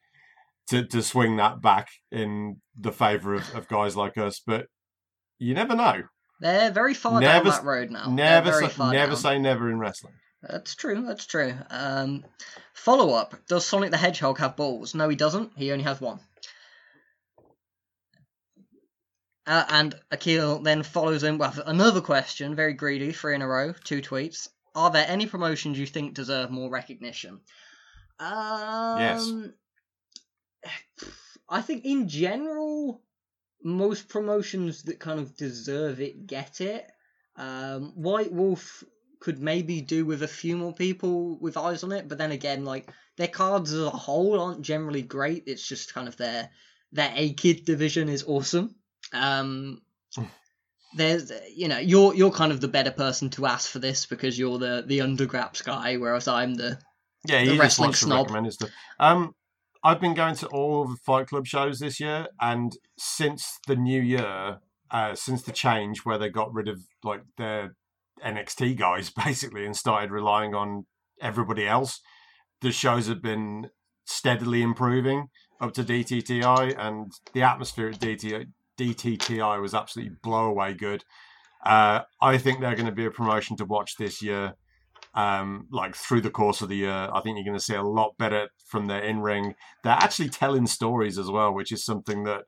to, to swing that back in the favour of, of guys like us. But you never know. They're very far Never down that road now. never say, never down. say never in wrestling. That's true. That's true. Um, follow up: Does Sonic the Hedgehog have balls? No, he doesn't. He only has one. Uh, and Akil then follows in with another question, very greedy, three in a row, two tweets. Are there any promotions you think deserve more recognition? Um, I think in general, most promotions that kind of deserve it get it. Um, White Wolf could maybe do with a few more people with eyes on it, but then again, like their cards as a whole aren't generally great. It's just kind of their their A kid division is awesome. Um, there's you know you're you're kind of the better person to ask for this because you're the the undergraps guy, whereas I'm the Yeah, The he just wrestling to snob. recommend. Um, I've been going to all of the Fight Club shows this year, and since the new year, uh, since the change where they got rid of like their NXT guys basically and started relying on everybody else, the shows have been steadily improving up to DTTI, and the atmosphere at DT, DTTI was absolutely blow away good. Uh, I think they're going to be a promotion to watch this year. um, like through the course of the year. I think you're going to see a lot better from their in ring. They're actually telling stories as well, which is something that,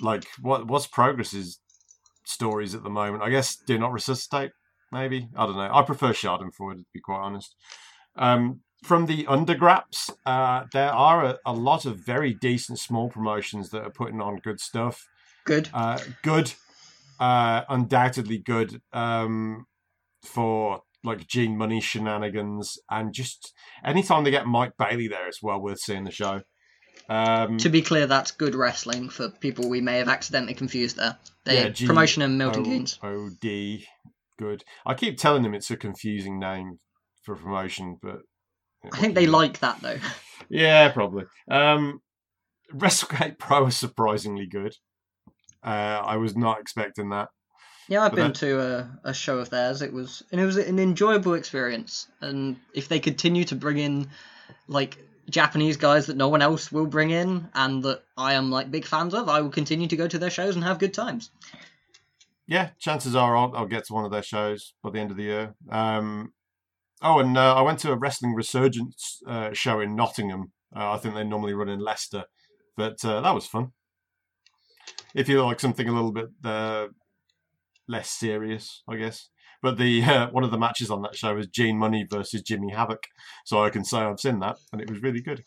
like, what what's Progress's stories at the moment? I guess do not resuscitate. Maybe I don't know. I prefer Schadenfreude to be quite honest. Um, from the undergraps, uh, there are a, a, lot of very decent small promotions that are putting on good stuff. Good. Uh, good. Uh, undoubtedly good um, for like Gene Munny shenanigans, and just anytime they get Mike Bailey there, it's well worth seeing the show. Um, to be clear, that's good wrestling for people we may have accidentally confused there. They yeah, G- promotion and Milton Keynes. OD, good. I keep telling them it's a confusing name for promotion, but I think they like that though. Yeah, probably. Um, WrestleGate Pro is surprisingly good. Uh, I was not expecting that. Yeah, I've but been that... to a, a show of theirs. It was and it was an enjoyable experience. And if they continue to bring in like Japanese guys that no one else will bring in and that I am like big fans of, I will continue to go to their shows and have good times. Yeah, chances are I'll, I'll get to one of their shows by the end of the year. Um, Oh, and uh, I went to a wrestling resurgence uh, show in Nottingham. Uh, I think they normally run in Leicester, but uh, that was fun. If you like something a little bit uh, less serious, I guess. But the uh, one of the matches on that show was Gene Munny versus Jimmy Havoc, so I can say I've seen that, and it was really good.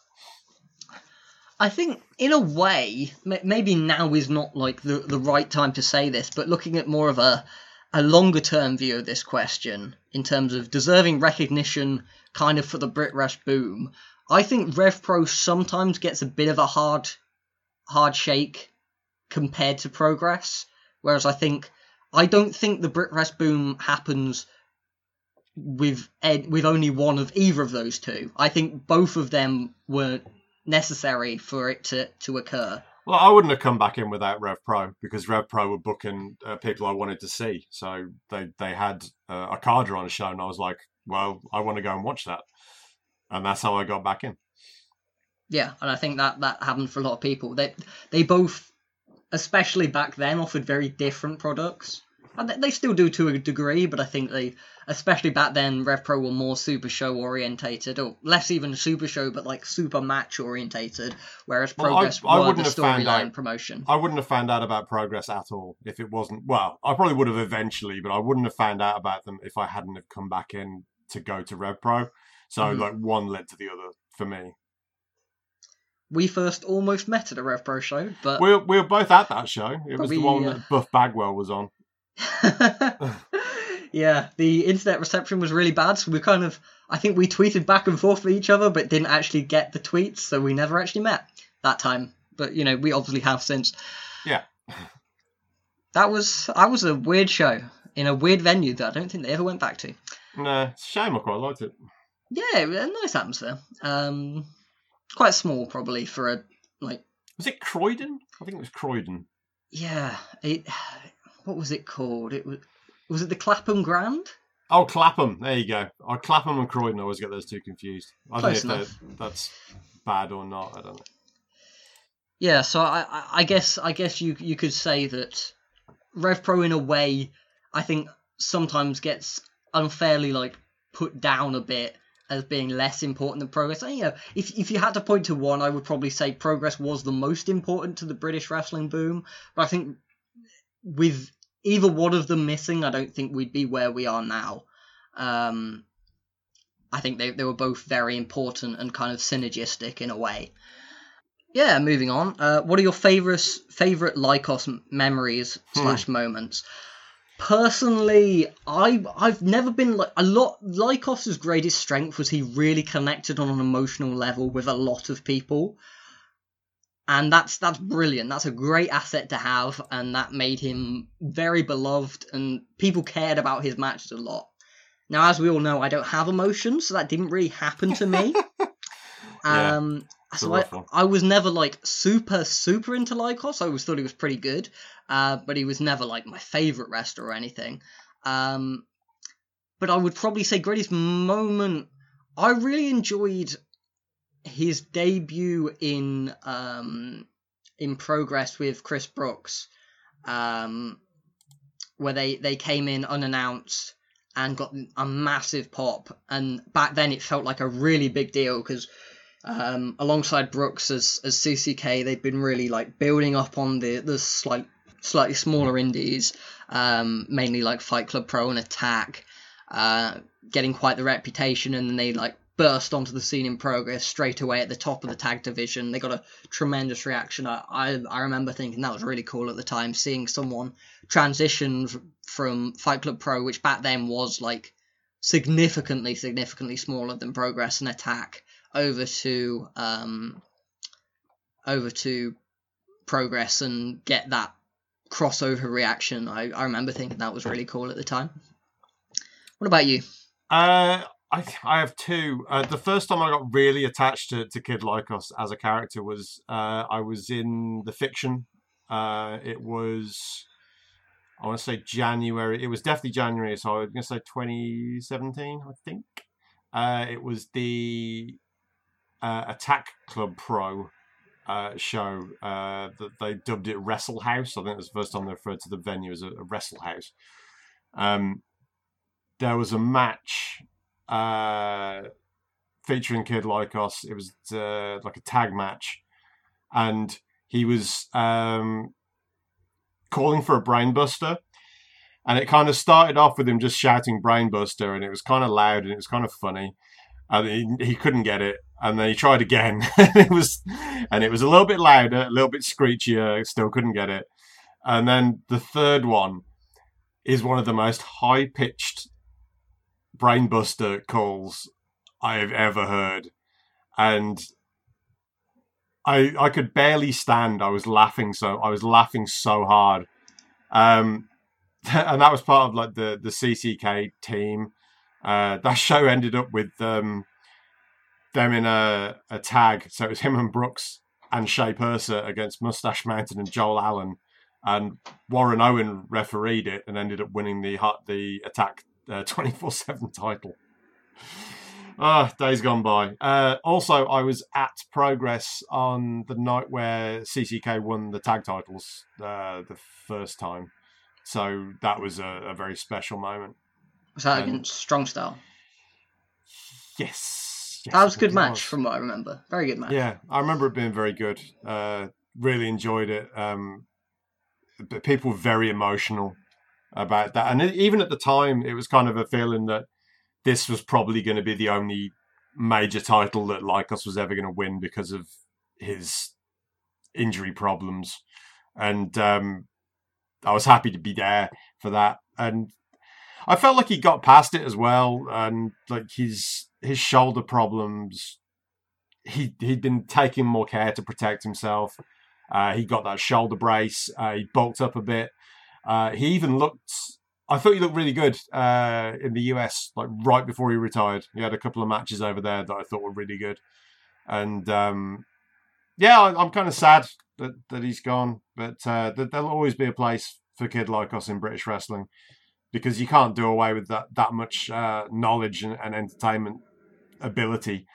I think, in a way, maybe now is not like the the right time to say this, but looking at more of a a longer term view of this question in terms of deserving recognition kind of for the Brit Wres boom, I think RevPro sometimes gets a bit of a hard hard shake compared to progress. Whereas I think I don't think the Brit Wres boom happens with ed, with only one of either of those two. I think both of them were necessary for it to, to occur. Well, I wouldn't have come back in without Rev Pro because Rev Pro were booking uh, people I wanted to see. So they they had uh, a Okada on a show, and I was like, well, I want to go and watch that, and that's how I got back in. Yeah, and I think that that happened for a lot of people. They they both, especially back then, offered very different products. And they still do to a degree, but I think they especially back then, RevPro were more Super Show orientated, or less even Super Show, but like Super Match orientated. Whereas well, Progress I, I were the storyline promotion. I wouldn't have found out about Progress at all if it wasn't. Well, I probably would have eventually, but I wouldn't have found out about them if I hadn't have come back in to go to RevPro. So mm-hmm. like one led to the other for me. We first almost met at a RevPro show, but we were, we were both at that show. It was we, the one uh... that Buff Bagwell was on. yeah, the internet reception was really bad, so we kind of I think we tweeted back and forth with each other, but didn't actually get the tweets, so we never actually met that time. But you know, we obviously have since. Yeah. That was that was a weird show in a weird venue that I don't think they ever went back to. No, it's a shame. I quite liked it. Yeah, a nice atmosphere. Um, quite small probably for a like. Was it Croydon? I think it was Croydon. Yeah, it. What was it called? It was was it the Clapham Grand? Oh, Clapham. There you go. Oh, Clapham and Croydon. I always get those two confused. I Close don't know if that's bad or not. I don't know. Yeah, so I, I guess I guess you you could say that RevPro in a way I think sometimes gets unfairly like put down a bit as being less important than progress. And, you know, if if you had to point to one, I would probably say progress was the most important to the British wrestling boom. But I think with either one of them missing, I don't think we'd be where we are now. Um, I think they, they were both very important and kind of synergistic in a way. Yeah, moving on. Uh, what are your favorite favorite Lykos memories hmm. slash moments? Personally, I I've never been like a lot. Lykos's greatest strength was he really connected on an emotional level with a lot of people and that's that's brilliant. That's a great asset to have, and that made him very beloved, and people cared about his matches a lot. Now, as we all know, I don't have emotions, so that didn't really happen to me. yeah, um, so I, I, was never like super super into Lykos. I always thought he was pretty good, uh, but he was never like my favorite wrestler or anything. Um, but I would probably say greatest moment. I really enjoyed his debut in um, in progress with Chris Brookes, um, where they, they came in unannounced and got a massive pop. And back then, it felt like a really big deal because um, alongside Brookes as as CCK, they've been really like building up on the the slight slightly smaller indies, um, mainly like Fight Club Pro and Attack, uh, getting quite the reputation, and then they like burst onto the scene in progress straight away at the top of the tag division. They got a tremendous reaction. I, I, I remember thinking that was really cool at the time, seeing someone transition from Fight Club Pro, which back then was like significantly, significantly smaller than Progress and Attack, over to um, over to Progress and get that crossover reaction. I, I remember thinking that was really cool at the time. What about you? Uh, I I have two. Uh, the first time I got really attached to, to Kid Lykos as a character was uh, I was in the fiction. Uh, it was I want to say January. It was definitely January, so I was going to say 2017, I think. Uh, it was the uh, Attack Club Pro uh, show that they dubbed it Wrestle House. I think it was the first time they referred to the venue as a, a Wrestle House. Um, there was a match uh, featuring Kid Lykos. It was uh, like a tag match, and he was um, calling for a brainbuster. And it kind of started off with him just shouting brainbuster, and it was kind of loud and it was kind of funny. And he, he couldn't get it, and then he tried again. it was, and it was a little bit louder, a little bit screechier. Still couldn't get it. And then the third one is one of the most high pitched brainbuster calls I have ever heard, and I I could barely stand. I was laughing so I was laughing so hard, um, and that was part of like the the CCK team. Uh, that show ended up with um, them in a, a tag, so it was him and Brookes and Shea Purser against Mustache Mountain and Joel Allen, and Warren Owen refereed it and ended up winning the the attack twenty four seven title. Ah, oh, days gone by. Uh, also, I was at Progress on the night where CCK won the tag titles uh, the first time, so that was a, a very special moment. Was that um, against Strong Style? Yes. yes that was a good match, was. from what I remember. Very good match. Yeah, I remember it being very good. Uh, really enjoyed it. Um, people were very emotional about that, and even at the time, it was kind of a feeling that this was probably going to be the only major title that Lykos was ever going to win because of his injury problems. And um, I was happy to be there for that. And I felt like he got past it as well. And like his his shoulder problems, he he'd been taking more care to protect himself. Uh, he got that shoulder brace. Uh, he bulked up a bit. Uh, he even looked I thought he looked really good uh, in the US, like right before he retired. He had a couple of matches over there that I thought were really good, and um, yeah, I, am kind of sad that, that he's gone, but uh, there'll always be a place for kid Lykos in British wrestling because you can't do away with that that much uh, knowledge and, and, entertainment ability.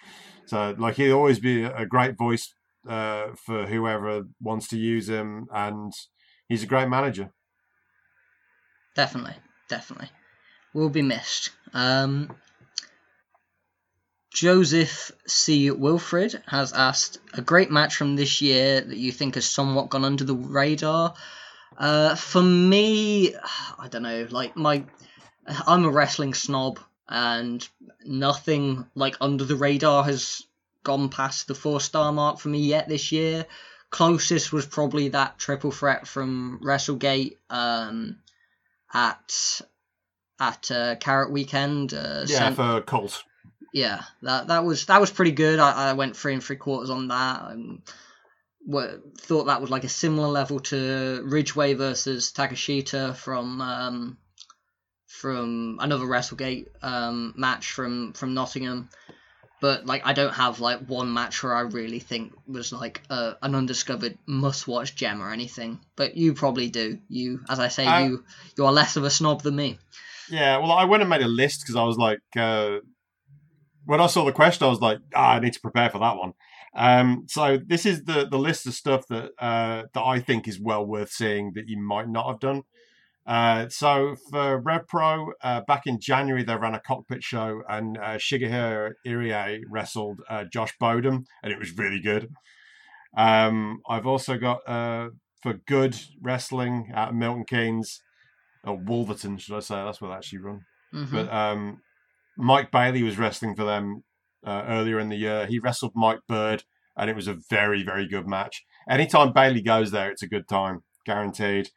So, like, he'll always be a great voice uh, for whoever wants to use him, and he's a great manager. Definitely, definitely. Will be missed. Um, Joseph C. Wilfred has asked a great match from this year that you think has somewhat gone under the radar. Uh, for me, I don't know. Like my, I'm a wrestling snob, and nothing like under the radar has gone past the four star mark for me yet this year. Closest was probably that triple threat from WrestleGate. Um, at at uh, Carat Weekend. Uh, yeah, for Colt. Yeah, that that was that was pretty good. I, I went three and three quarters on that. And thought that was like a similar level to Ridgeway versus Takeshita from um, from another WrestleGate um, match from from Nottingham but like I don't have like one match where I really think was like a, an undiscovered must-watch gem or anything. But you probably do. You, as I say, you you are less of a snob than me. Yeah, well, I went and made a list because I was like, uh, when I saw the question, I was like, ah, I need to prepare for that one. Um, so this is the the list of stuff that uh, that I think is well worth seeing that you might not have done. Uh, so for Rev Pro, uh, back in January, they ran a cockpit show and uh, Shigehiro Irie wrestled uh, Josh Bodom, and it was really good. Um, I've also got uh, for Good Wrestling at Milton Keynes, or Wolverton, should I say? That's where they actually run. Mhm. But um, Mike Bailey was wrestling for them uh, earlier in the year. He wrestled Mike Bird, and it was a very, very good match. Anytime Bailey goes there, it's a good time, guaranteed.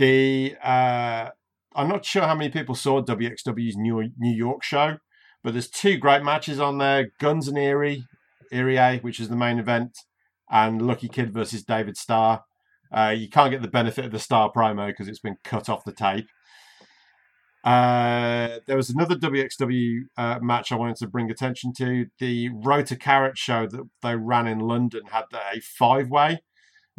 The uh, I'm not sure how many people saw WXW's New New York show, but there's two great matches on there: Gunns and Irie, Irie, which is the main event, and Lucky Kid versus David Starr. Uh, you can't get the benefit of the Starr promo because it's been cut off the tape. Uh, there was another WXW uh, match I wanted to bring attention to. The Road to Carat show that they ran in London had a five way,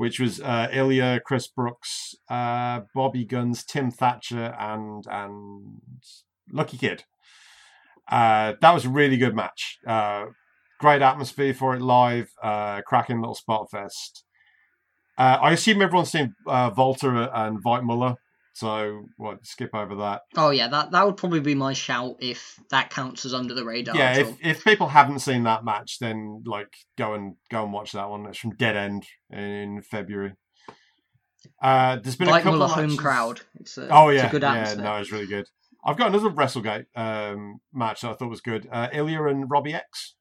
which was uh, Ilja, Chris Brookes, uh, Bobby Gunns, Tim Thatcher, and and Lucky Kid. Uh, that was a really good match. Uh, great atmosphere for it live. Uh, cracking little spot fest. Uh, I assume everyone's seen WALTER and Veit Müller, so what? Skip over that. Oh yeah, that that would probably be my shout if that counts as under the radar. yeah, if, if people haven't seen that match, then like go and go and watch that one. It's from Dead End in February. Uh, there's been a couple of home crowd. It's a, Oh it's yeah, a good yeah, no, it's really good. I've got another WrestleGate um, match that I thought was good. Uh, Ilja and Robbie X.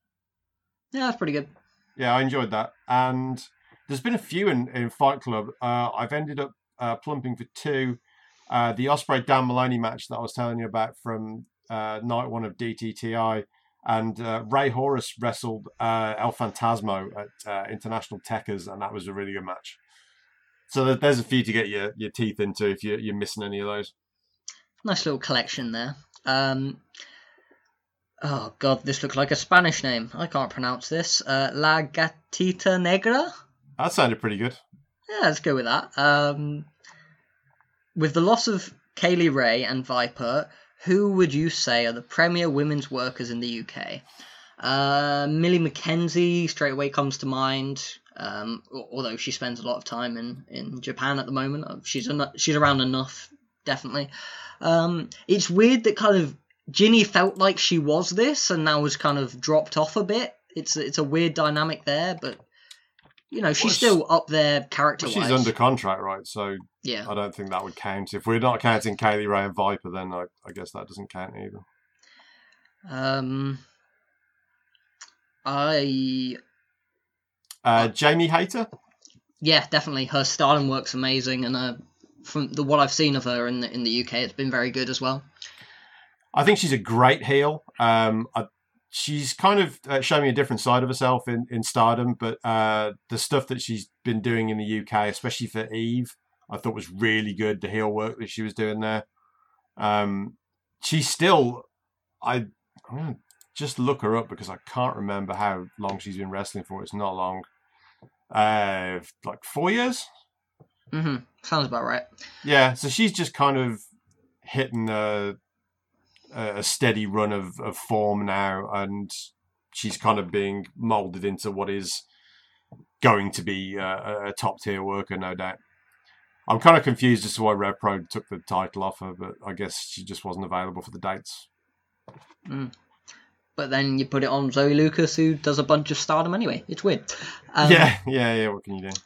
Yeah, that's pretty good. Yeah, I enjoyed that. And there's been a few in, in Fight Club. Uh, I've ended up uh, plumping for two. Uh, the Ospreay Dan Moloney match that I was telling you about from uh, night one of DTTI. And uh, Rey Horus wrestled uh, El Fantasmo at uh, International Tekkers, and that was a really good match. So there's a few to get your, your teeth into if you're, you're missing any of those. Nice little collection there. Um, oh god, this looks like a Spanish name. I can't pronounce this. Uh, La Gatita Negra. That sounded pretty good. Yeah, let's go with that. Um, with the loss of Kay Lee Ray and Viper, who would you say are the premier women's workers in the UK? Uh, Millie McKenzie straight away comes to mind. Um, although she spends a lot of time in, in Japan at the moment, Uh, she's eno- she's around enough, definitely. Um, it's weird that kind of Jinny felt like she was this and now has kind of dropped off a bit. It's it's a weird dynamic there, but you know she's Well, still up there character But wise. she's under contract, right? So Yeah. I don't think that would count. If we're not counting Kay Lee Ray and Viper, then I, I guess that doesn't count either. Um, I Uh, Jamie Hayter? yeah, definitely her styling works amazing, and uh, from the what I've seen of her in the in the UK, it's been very good as well. I think she's a great heel. Um, I, she's kind of uh, showing me a different side of herself in, in Stardom, but uh, the stuff that she's been doing in the UK, especially for Eve, I thought was really good. The heel work that she was doing there. Um, she's still, I, I'm gonna just look her up because I can't remember how long she's been wrestling for. It's not long. Uh, like four years. hmm Sounds about right. Yeah, so she's just kind of hitting a, a steady run of, of form now, and she's kind of being molded into what is going to be a, a top tier worker, no doubt. I'm kind of confused as to why Rev Pro took the title off her, but I guess she just wasn't available for the dates. But then you put it on Zoe Lucas, who does a bunch of stardom anyway. It's weird. Um, yeah, yeah, yeah. What can you do?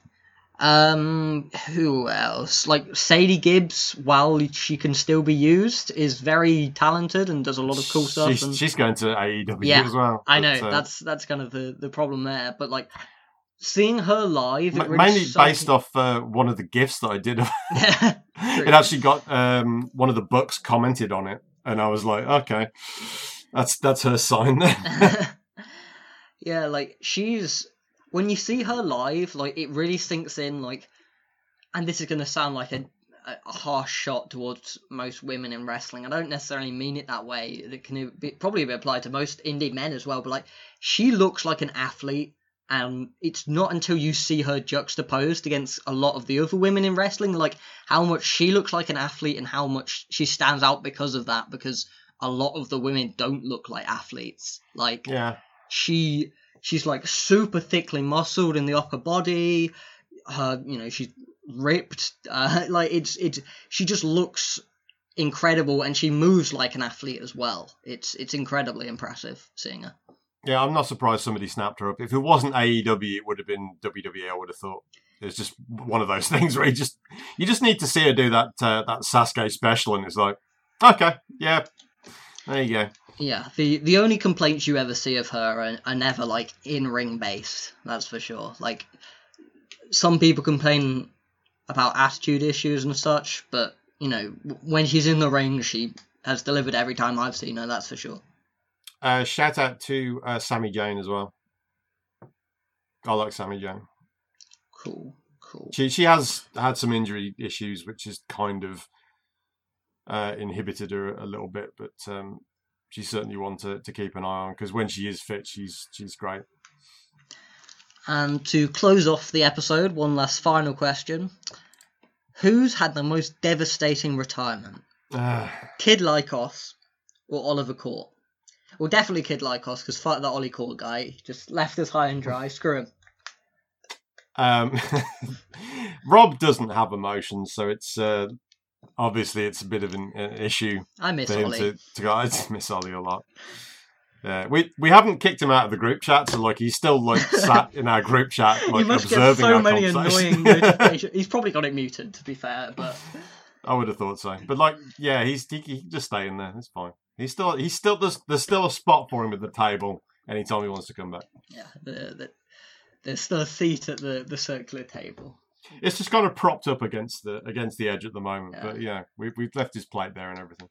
Um, who else? Like Sadie Gibbs, while she can still be used, is very talented and does a lot of cool stuff. She's, and- she's going to AEW Yeah, as well. I know uh, that's that's kind of the, the problem there. But like seeing her live, it really mainly started- based off uh, one of the gifts that I did it actually got um, one of the books commented on it, and I was like, okay, that's that's her sign there. yeah, like she's when you see her live, like it really sinks in. Like, and this is gonna sound like a, a harsh shot towards most women in wrestling. I don't necessarily mean it that way. It can be, probably be applied to most indie men as well. But like, she looks like an athlete. And it's not until you see her juxtaposed against a lot of the other women in wrestling, like how much she looks like an athlete and how much she stands out because of that. Because a lot of the women don't look like athletes. Like yeah, she she's like super thickly muscled in the upper body her you know she's ripped. Uh, like it's it's she just looks incredible and she moves like an athlete as well. It's it's incredibly impressive seeing her. Yeah, I'm not surprised somebody snapped her up. If it wasn't AEW, it would have been WWE. I would have thought it's just one of those things where you just you just need to see her do that uh, that Sasuke special, and it's like, okay, yeah, there you go. Yeah, the the only complaints you ever see of her are, are never like in ring based. That's for sure. Like some people complain about attitude issues and such, but you know when she's in the ring, she has delivered every time I've seen her. That's for sure. Uh, shout out to uh, Sammy Jane as well. I like Sammy Jane. Cool, cool. She she has had some injury issues, which is kind of uh, inhibited her a little bit, but um, she's certainly one to, to keep an eye on because when she is fit, she's she's great. And to close off the episode, one last final question: Who's had the most devastating retirement? Uh, Kid Lykos or Oliver Court? Well, definitely Kid Lykos because fuck that Ollie Court guy. He just left us high and dry. Screw him. um, Rob doesn't have emotions, so it's uh, obviously it's a bit of an, an issue I miss Ollie. to, to go. I miss Ollie a lot. Yeah, we we haven't kicked him out of the group chat, so like he's still like sat in our group chat, like must get observing so our many annoying notifications. He's probably got it muted, to be fair, but I would have thought so, but like, yeah, he's he, he can just stay in there. It's fine. He's still he's still there's, there's still a spot for him at the table anytime he wants to come back. yeah, the, the, there's still a seat at the, the circular table. It's just kind of propped up against the against the edge at the moment, Yeah. but yeah, we've we've left his plate there and everything.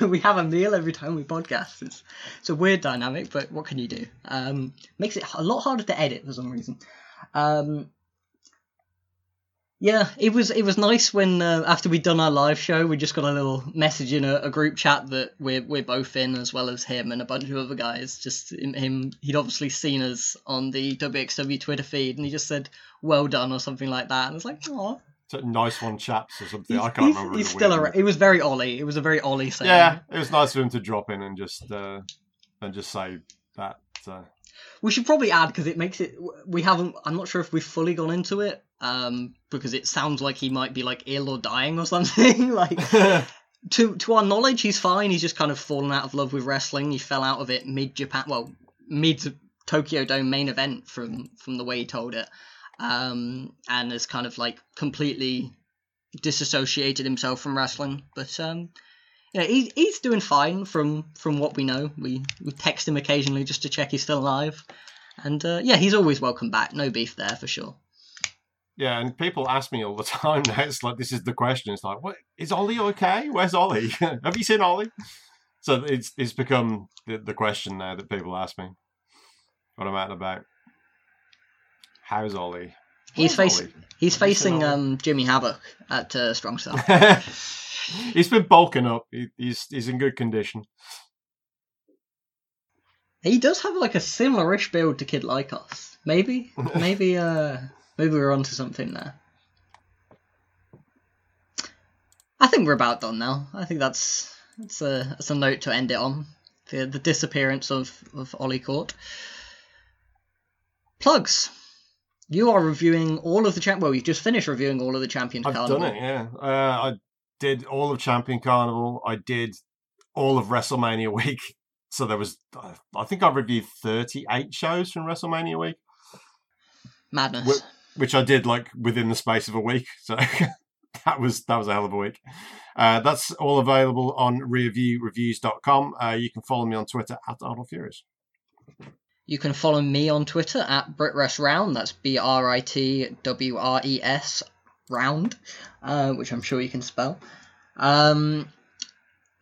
we have a meal every time we podcast. It's, it's a weird dynamic, but what can you do? Um, makes it a lot harder to edit for some reason. Um, yeah, it was it was nice when uh, after we'd done our live show, we just got a little message in a, a group chat that we're we're both in, as well as him and a bunch of other guys. Just him, he'd obviously seen us on the WXW Twitter feed, and he just said "well done" or something like that, and it's like, "Oh, nice one, chaps, or something. he's, I can't he's- remember. he's still weird a, it was very Ollie. It was a very Ollie saying. Yeah, it was nice of him to drop in and just uh, and just say that. Uh, We should probably add because it makes it. We haven't. I'm not sure if we've fully gone into it. Um, because it sounds like he might be like ill or dying or something. like to to our knowledge, he's fine. He's just kind of fallen out of love with wrestling. He fell out of it mid Japan. Well, mid Tokyo Dome main event from from the way he told it. Um, and has kind of like completely disassociated himself from wrestling. But um, yeah, he, he's doing fine from from what we know. We we text him occasionally just to check he's still alive, and uh, yeah, he's always welcome back. No beef there for sure. Yeah, and people ask me all the time now. It's like this is the question. It's like, what is Ollie okay? Where's Ollie? Have you seen Ollie? So it's it's become the, the question now that people ask me when I'm out and about. How's Ollie? He's facing he's Have facing Ollie? um Jimmy Havoc at uh, Strong Style. He's been bulking up. He, he's he's in good condition. he does have like a similar-ish build to Kid Lykos. Maybe maybe uh maybe we're onto something there. I think we're about done now. I think that's that's a that's a note to end it on. The the disappearance of of Ollie Court. Plugs. You are reviewing all of the champ. Well, you've just finished reviewing all of the Champions I've Carnival. done it. Yeah, uh, I did all of Champion Carnival. I did all of WrestleMania week. So there was, I think I reviewed thirty-eight shows from WrestleMania week. Madness. Wh- which I did like within the space of a week. So that was that was a hell of a week. Uh, that's all available on reviewreviews.com. Uh, you can follow me on Twitter at Arnold Furious. You can follow me on Twitter at BritWresRound. That's B R I T W R E S round, uh, which I'm sure you can spell. Um,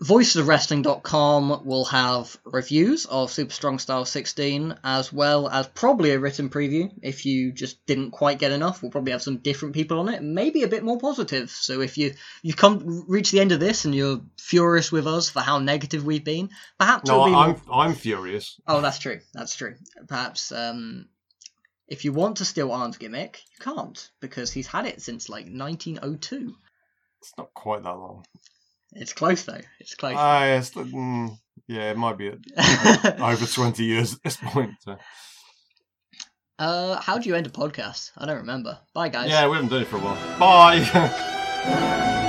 VoicesOfWrestling.com will have reviews of Super Strong Style 16, as well as probably a written preview. If you just didn't quite get enough, we'll probably have some different people on it, maybe a bit more positive. So if you you come reach the end of this and you're furious with us for how negative we've been, perhaps No, be I'm I'm furious. Oh, that's true. That's true. Perhaps um, if you want to steal Arn's gimmick, you can't because he's had it since like 1902. It's not quite that long. It's close though. It's close. Ah, yes, mm, yeah, it might be at, over twenty years at this point. So. Uh, how do you end a podcast? I don't remember. Bye, guys. Yeah, we haven't done it for a while. Bye.